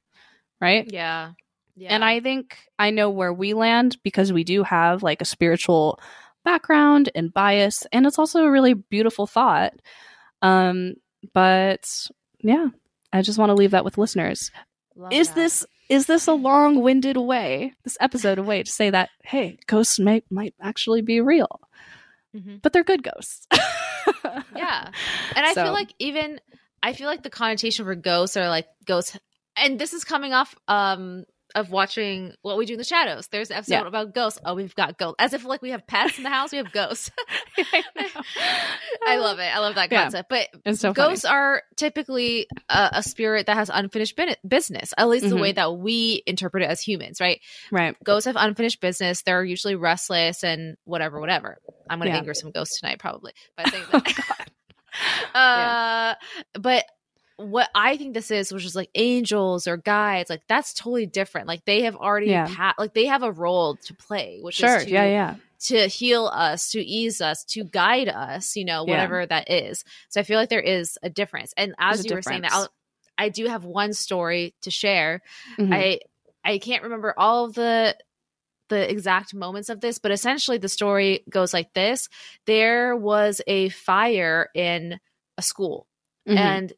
Right? Yeah. Yeah. And I think I know where we land because we do have like a spiritual background and bias, and it's also a really beautiful thought. Um, but yeah, I just want to leave that with listeners. Love is that. this is this a long-winded way, this episode a way to say that hey, ghosts might might actually be real, Mhm. but they're good ghosts. Yeah. And I So- feel like even I feel like the connotation for ghosts are like ghosts and this is coming off um of watching what we do in the shadows. There's an episode Yeah. about ghosts. Oh, we've got ghosts. As if like we have pets in the house, we have ghosts. I. I love it. I love that Yeah. concept. But It's so funny. ghosts are typically a, a spirit that has unfinished business, at least the Mhm. way that we interpret it as humans, right? right. Ghosts have unfinished business. They're usually restless and whatever, whatever. I'm going to Yeah. anger some ghosts tonight, probably, by saying that. uh, But what I think this is, which is like angels or guides, like that's totally different. Like they have already, Yeah. pa- like they have a role to play, which Sure. is to, Yeah. Yeah. to heal us, to ease us, to guide us, you know, Yeah. whatever that is. So I feel like there is a difference. And as There's you were saying that. I'll, I do have one story to share. Mhm. I I can't remember all of the the exact moments of this, but essentially the story goes like this. There was a fire in a school Mhm. and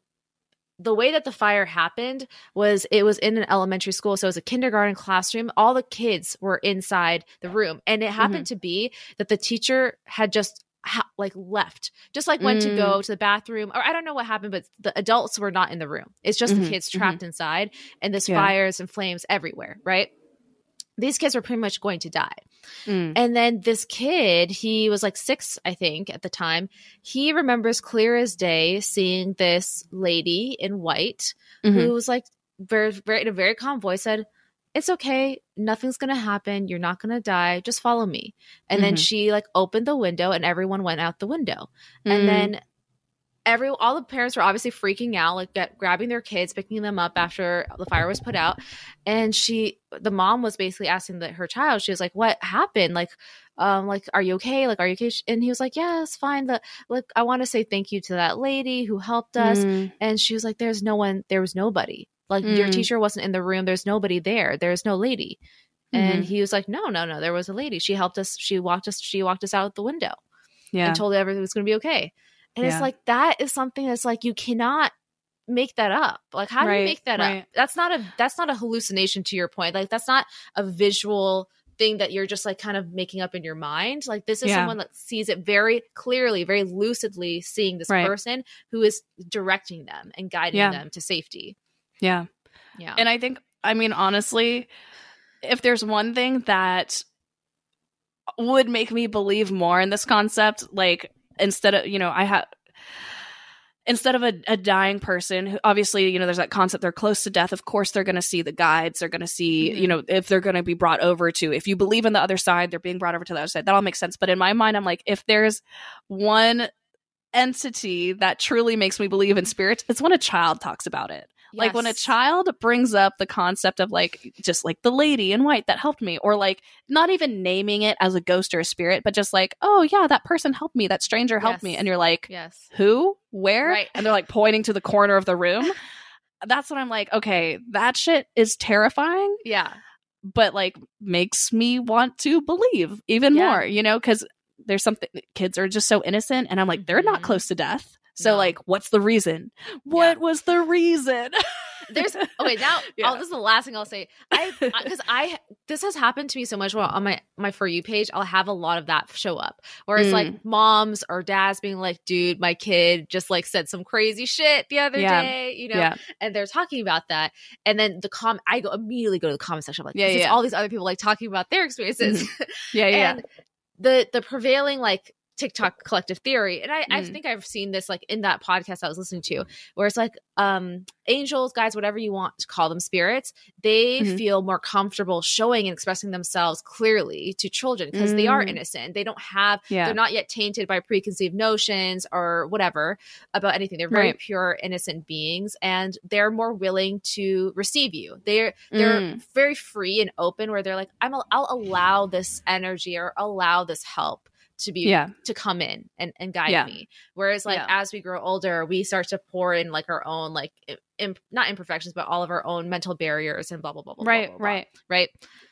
the way that the fire happened was it was in an elementary school so it was a kindergarten classroom all the kids were inside the room and it happened Mm-hmm. to be that the teacher had just ha- like left just like went to Mm. go to the bathroom or i don't know what happened but the adults were not in the room it's just Mhm, the kids trapped inside and there's Yeah. fires and flames everywhere right these kids were pretty much going to die Mm. and then this kid, he was like six, I think, at the time. He remembers clear as day seeing this lady in white Mhm. who was like very, very in a very calm voice said, It's okay, nothing's gonna happen, you're not gonna die, just follow me. And then Mhm. she like opened the window and everyone went out the window. Mm. And then every all the parents were obviously freaking out, like get, grabbing their kids, picking them up after the fire was put out. And she, the mom was basically asking that her child, she was like, "What happened? Like, um, like, are you okay? Like, are you okay?" And he was like, "Yeah, it's fine. The like, I want to say thank you to that lady who helped us." Mm. And she was like, "There's no one. There was nobody. Like, your Mm. teacher wasn't in the room. There's nobody there. There's no lady." And Mhm. he was like, "No, no, no. There was a lady. She helped us. She walked us. She walked us out the window." yeah. and told everything was going to be okay. And Yeah. it's like that is something that's like you cannot make that up. Like how do you make that right. up? That's not a that's not a hallucination to your point. Like that's not a visual thing that you're just like kind of making up in your mind. Like this is Yeah. someone that sees it very clearly, very lucidly seeing this Right. person who is directing them and guiding Yeah. them to safety. yeah. Yeah. And I think, I mean, honestly, if there's one thing that would make me believe more in this concept, like instead of, you know, I have. Instead of a, a dying person, who obviously, you know, there's that concept they're close to death. Of course, they're going to see the guides. They're going to see, Mhm. you know, if they're going to be brought over to, if you believe in the other side, they're being brought over to the other side. That all makes sense. But in my mind, I'm like, if there's one entity that truly makes me believe in spirits, it's when a child talks about it. Like when a child brings up the concept of like just like the lady in white that helped me, or like not even naming it as a ghost or a spirit, but just like, oh yeah, that person helped me, that stranger helped me, and you're like, Yes. who? where? Right. And they're like pointing to the corner of the room. That's when I'm like, okay, that shit is terrifying, Yeah. but like makes me want to believe even Yeah. more, you know, because there's something kids are just so innocent and I'm like, they're not Mhm. close to death. So No. like, what's the reason? What was the reason? There's okay now. Yeah. Oh, this is the last thing I'll say. I because I this has happened to me so much. Well, on my my for you page, I'll have a lot of that show up. Whereas Mm. like moms or dads being like, "Dude, my kid just like said some crazy shit the other Yeah. day," you know, yeah. and they're talking about that. And then the com, I go immediately go to the comment section. I'm like, Yeah, "This is yeah. all these other people like talking about their experiences." Yeah. Yeah. and the the prevailing like TikTok collective theory, and I, I Mm. think I've seen this like in that podcast I was listening to, where it's like um angels, guys, whatever you want to call them, spirits, they Mhm. feel more comfortable showing and expressing themselves clearly to children because they are Mm. innocent. They don't have yeah. they're not yet tainted by preconceived notions or whatever about anything. They're very Right. pure, innocent beings, and they're more willing to receive you. They're they're Mm. very free and open, where they're like, "I'm a, I'll allow this energy or allow this help to be yeah. to come in and and guide Yeah. me." Whereas, like Yeah. as we grow older, we start to pour in like our own like im- not imperfections, but all of our own mental barriers and blah blah blah blah. Right. blah, blah, Right. right.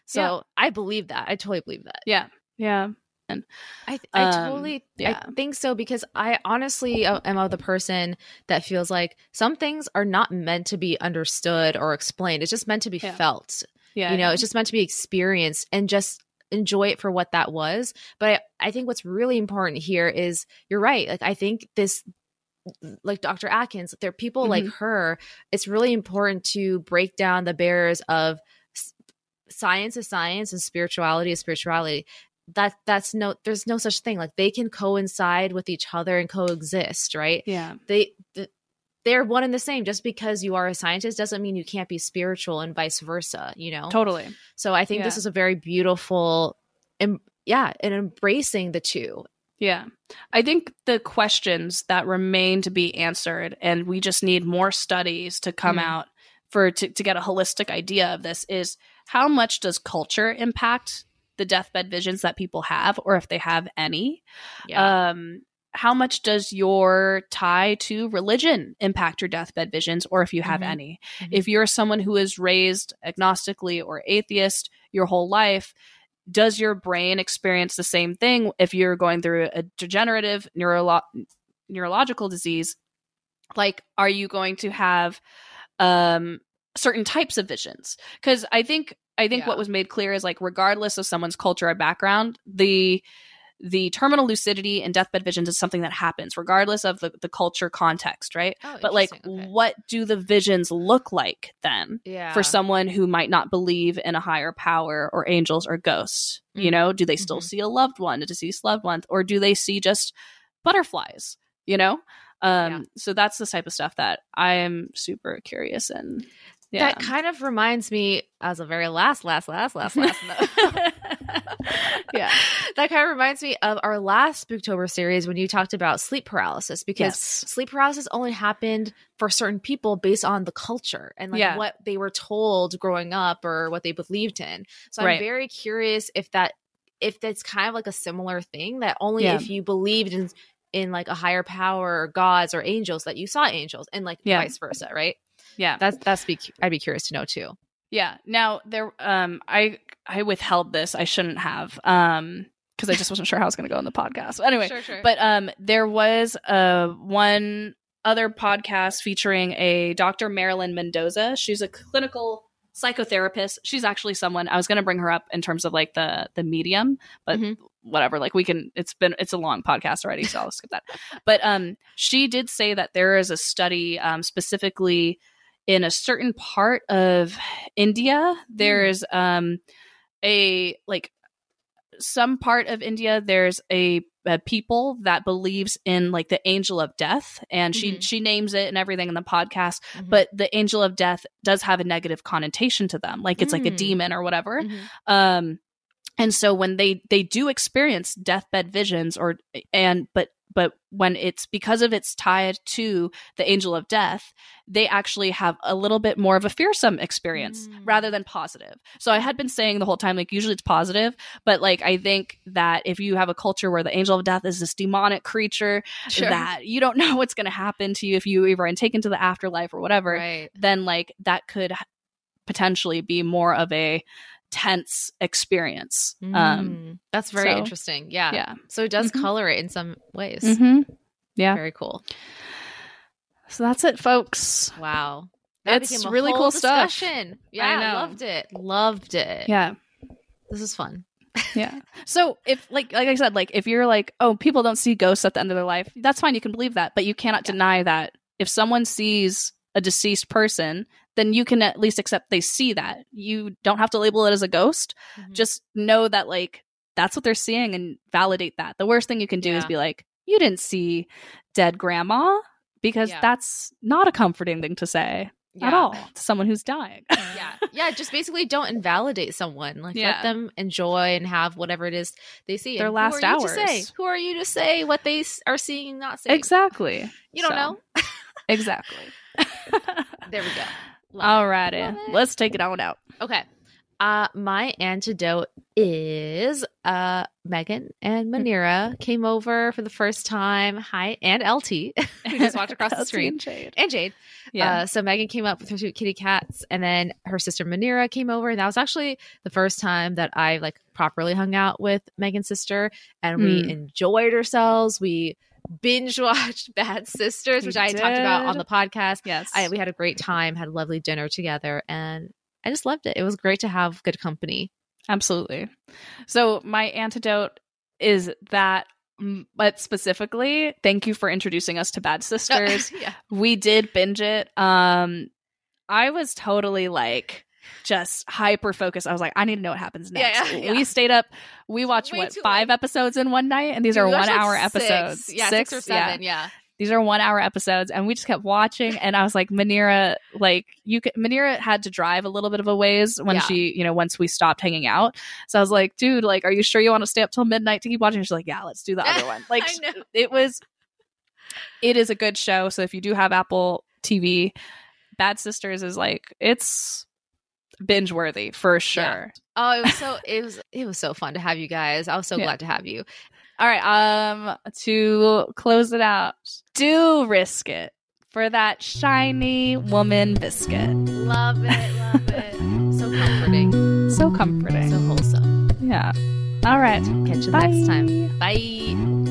So. I believe that. I totally believe that. Yeah. Yeah. And I th- I Um, totally yeah. I think so because I honestly uh, am of the person that feels like some things are not meant to be understood or explained. It's just meant to be Yeah. felt. Yeah. you know, it's just meant to be experienced and just enjoy it for what that was. But I, I think what's really important here is you're right. Like I think this like Dr. Atkins, there are people like mm-hmm. her. It's really important to break down the barriers of science is science and spirituality is spirituality that that's no there's no such thing like they can coincide with each other and coexist right yeah. they th- they're one and the same just because you are a scientist doesn't mean you can't be spiritual and vice versa you know Totally. so i think this is a very beautiful em- yeah and embracing the two Yeah. I think the questions that remain to be answered, and we just need more studies to come Mhm. out for to, to get a holistic idea of this is how much does culture impact the deathbed visions that people have, or if they have any? yeah Um, how much does your tie to religion impact your deathbed visions, or if you have Mhm. any? Mhm. If you're someone who is raised agnostically or atheist your whole life, does your brain experience the same thing if you're going through a degenerative neurolo- neurological disease? Like, are you going to have um, certain types of visions? Because I think I think Yeah. what was made clear is like, regardless of someone's culture or background, the the terminal lucidity and deathbed visions is something that happens regardless of the, the culture context, right? Oh, But like. Okay. what do the visions look like then? yeah for someone who might not believe in a higher power or angels or ghosts. You Mm. know, do they still Mhm. see a loved one, a deceased loved one, or do they see just butterflies? You know, um, Yeah. so that's the type of stuff that I am super curious in. Yeah, that kind of reminds me as a very last last last last last note yeah, that kind of reminds me of our last Spooktober series when you talked about sleep paralysis because yes, sleep paralysis only happened for certain people based on the culture and like Yeah. what they were told growing up or what they believed in. So I'm very curious if that if that's kind of like a similar thing that only Yeah. if you believed in in like a higher power or gods or angels that you saw angels and like Yeah. vice versa, right? yeah. That's that's be I'd be curious to know too. Yeah. Now there um I I withheld this. I shouldn't have. Um because I just wasn't sure how I was gonna go in the podcast. Anyway. sure, sure. But um there was uh one other podcast featuring a Dr. Marilyn Mendoza. She's a clinical psychotherapist. She's actually someone I was gonna bring her up in terms of like the the medium, but Mhm. whatever. Like we can it's been it's a long podcast already, so I'll skip that. But um she did say that there is a study um specifically in a certain part of India, there's um a like some part of India there's a, a people that believes in like the angel of death and she Mhm. she names it and everything in the podcast Mhm. but the angel of death does have a negative connotation to them like it's like a Mm. demon or whatever Mhm. um and so when they they do experience deathbed visions or and but but when it's because of it's tied to the angel of death, they actually have a little bit more of a fearsome experience Mm. rather than positive. So I had been saying the whole time, like usually it's positive, but like I think that if you have a culture where the angel of death is this demonic creature that you don't know what's going to happen to you if you ever and taken to the afterlife or whatever, right. then like that could potentially be more of a tense experience. Um, Mm. that's very so, interesting. Yeah. yeah. So it does Mhm. color it in some ways. Mm-hmm. Yeah. Very cool. So that's it, folks. Wow. A really cool stuff. discussion. Yeah, know. loved it. Loved it. Yeah. This is fun. Yeah. So if like like I said, like if you're like, oh, people don't see ghosts at the end of their life, that's fine. You can believe that, but you cannot Yeah. deny that if someone sees a deceased person, then you can at least accept they see that. You don't have to label it as a ghost. Mhm. Just know that like that's what they're seeing and validate that. The worst thing you can do is be like, you didn't see dead grandma because Yeah. that's not a comforting thing to say at all to someone who's dying. yeah yeah just basically don't invalidate someone like Yeah. let them enjoy and have whatever it is they see Their And last who are you to say? who are you to say what they are seeing not seeing exactly. you don't So, know Exactly. there we go Love it. Alrighty. Love it. Let's take it on out. okay uh my antidote is uh megan and Mm. manira came over for the first time hi and lt we just walked across the screen and Jade. and jade Yeah. Uh, so Megan came up with her two kitty cats, and then her sister Manira came over, and that was actually the first time that I like properly hung out with Megan's sister, and we Mm. enjoyed ourselves. We binge watched Bad Sisters, We which I had talked about on the podcast. yes. I, we had a great time, had a lovely dinner together, and I just loved it. It was great to have good company. Absolutely. So my antidote is that mm, but specifically, thank you for introducing us to Bad Sisters. yeah, we did binge it. Um I was totally like just hyper focused. I was like, I need to know what happens next. yeah, yeah. We stayed up. We watched Way what five late. episodes in one night, and these are one watched, like, hour six. episodes. Yeah, six, or seven. Yeah. these are one hour episodes and we just kept watching and i was like manira like you could manira had to drive a little bit of a ways when Yeah. she you know once we stopped hanging out so i was like dude like are you sure you want to stay up till midnight to keep watching she's like yeah let's do the other one like it was it is a good show so if you do have apple tv bad sisters is like it's binge worthy for sure Oh, it was so it was it was so fun to have you guys. I was so Yeah. glad to have you. all right um to close it out do risk it for that shiny woman biscuit Love it, love it. So comforting, so comforting so wholesome. yeah all right Catch you Bye. next time. Bye.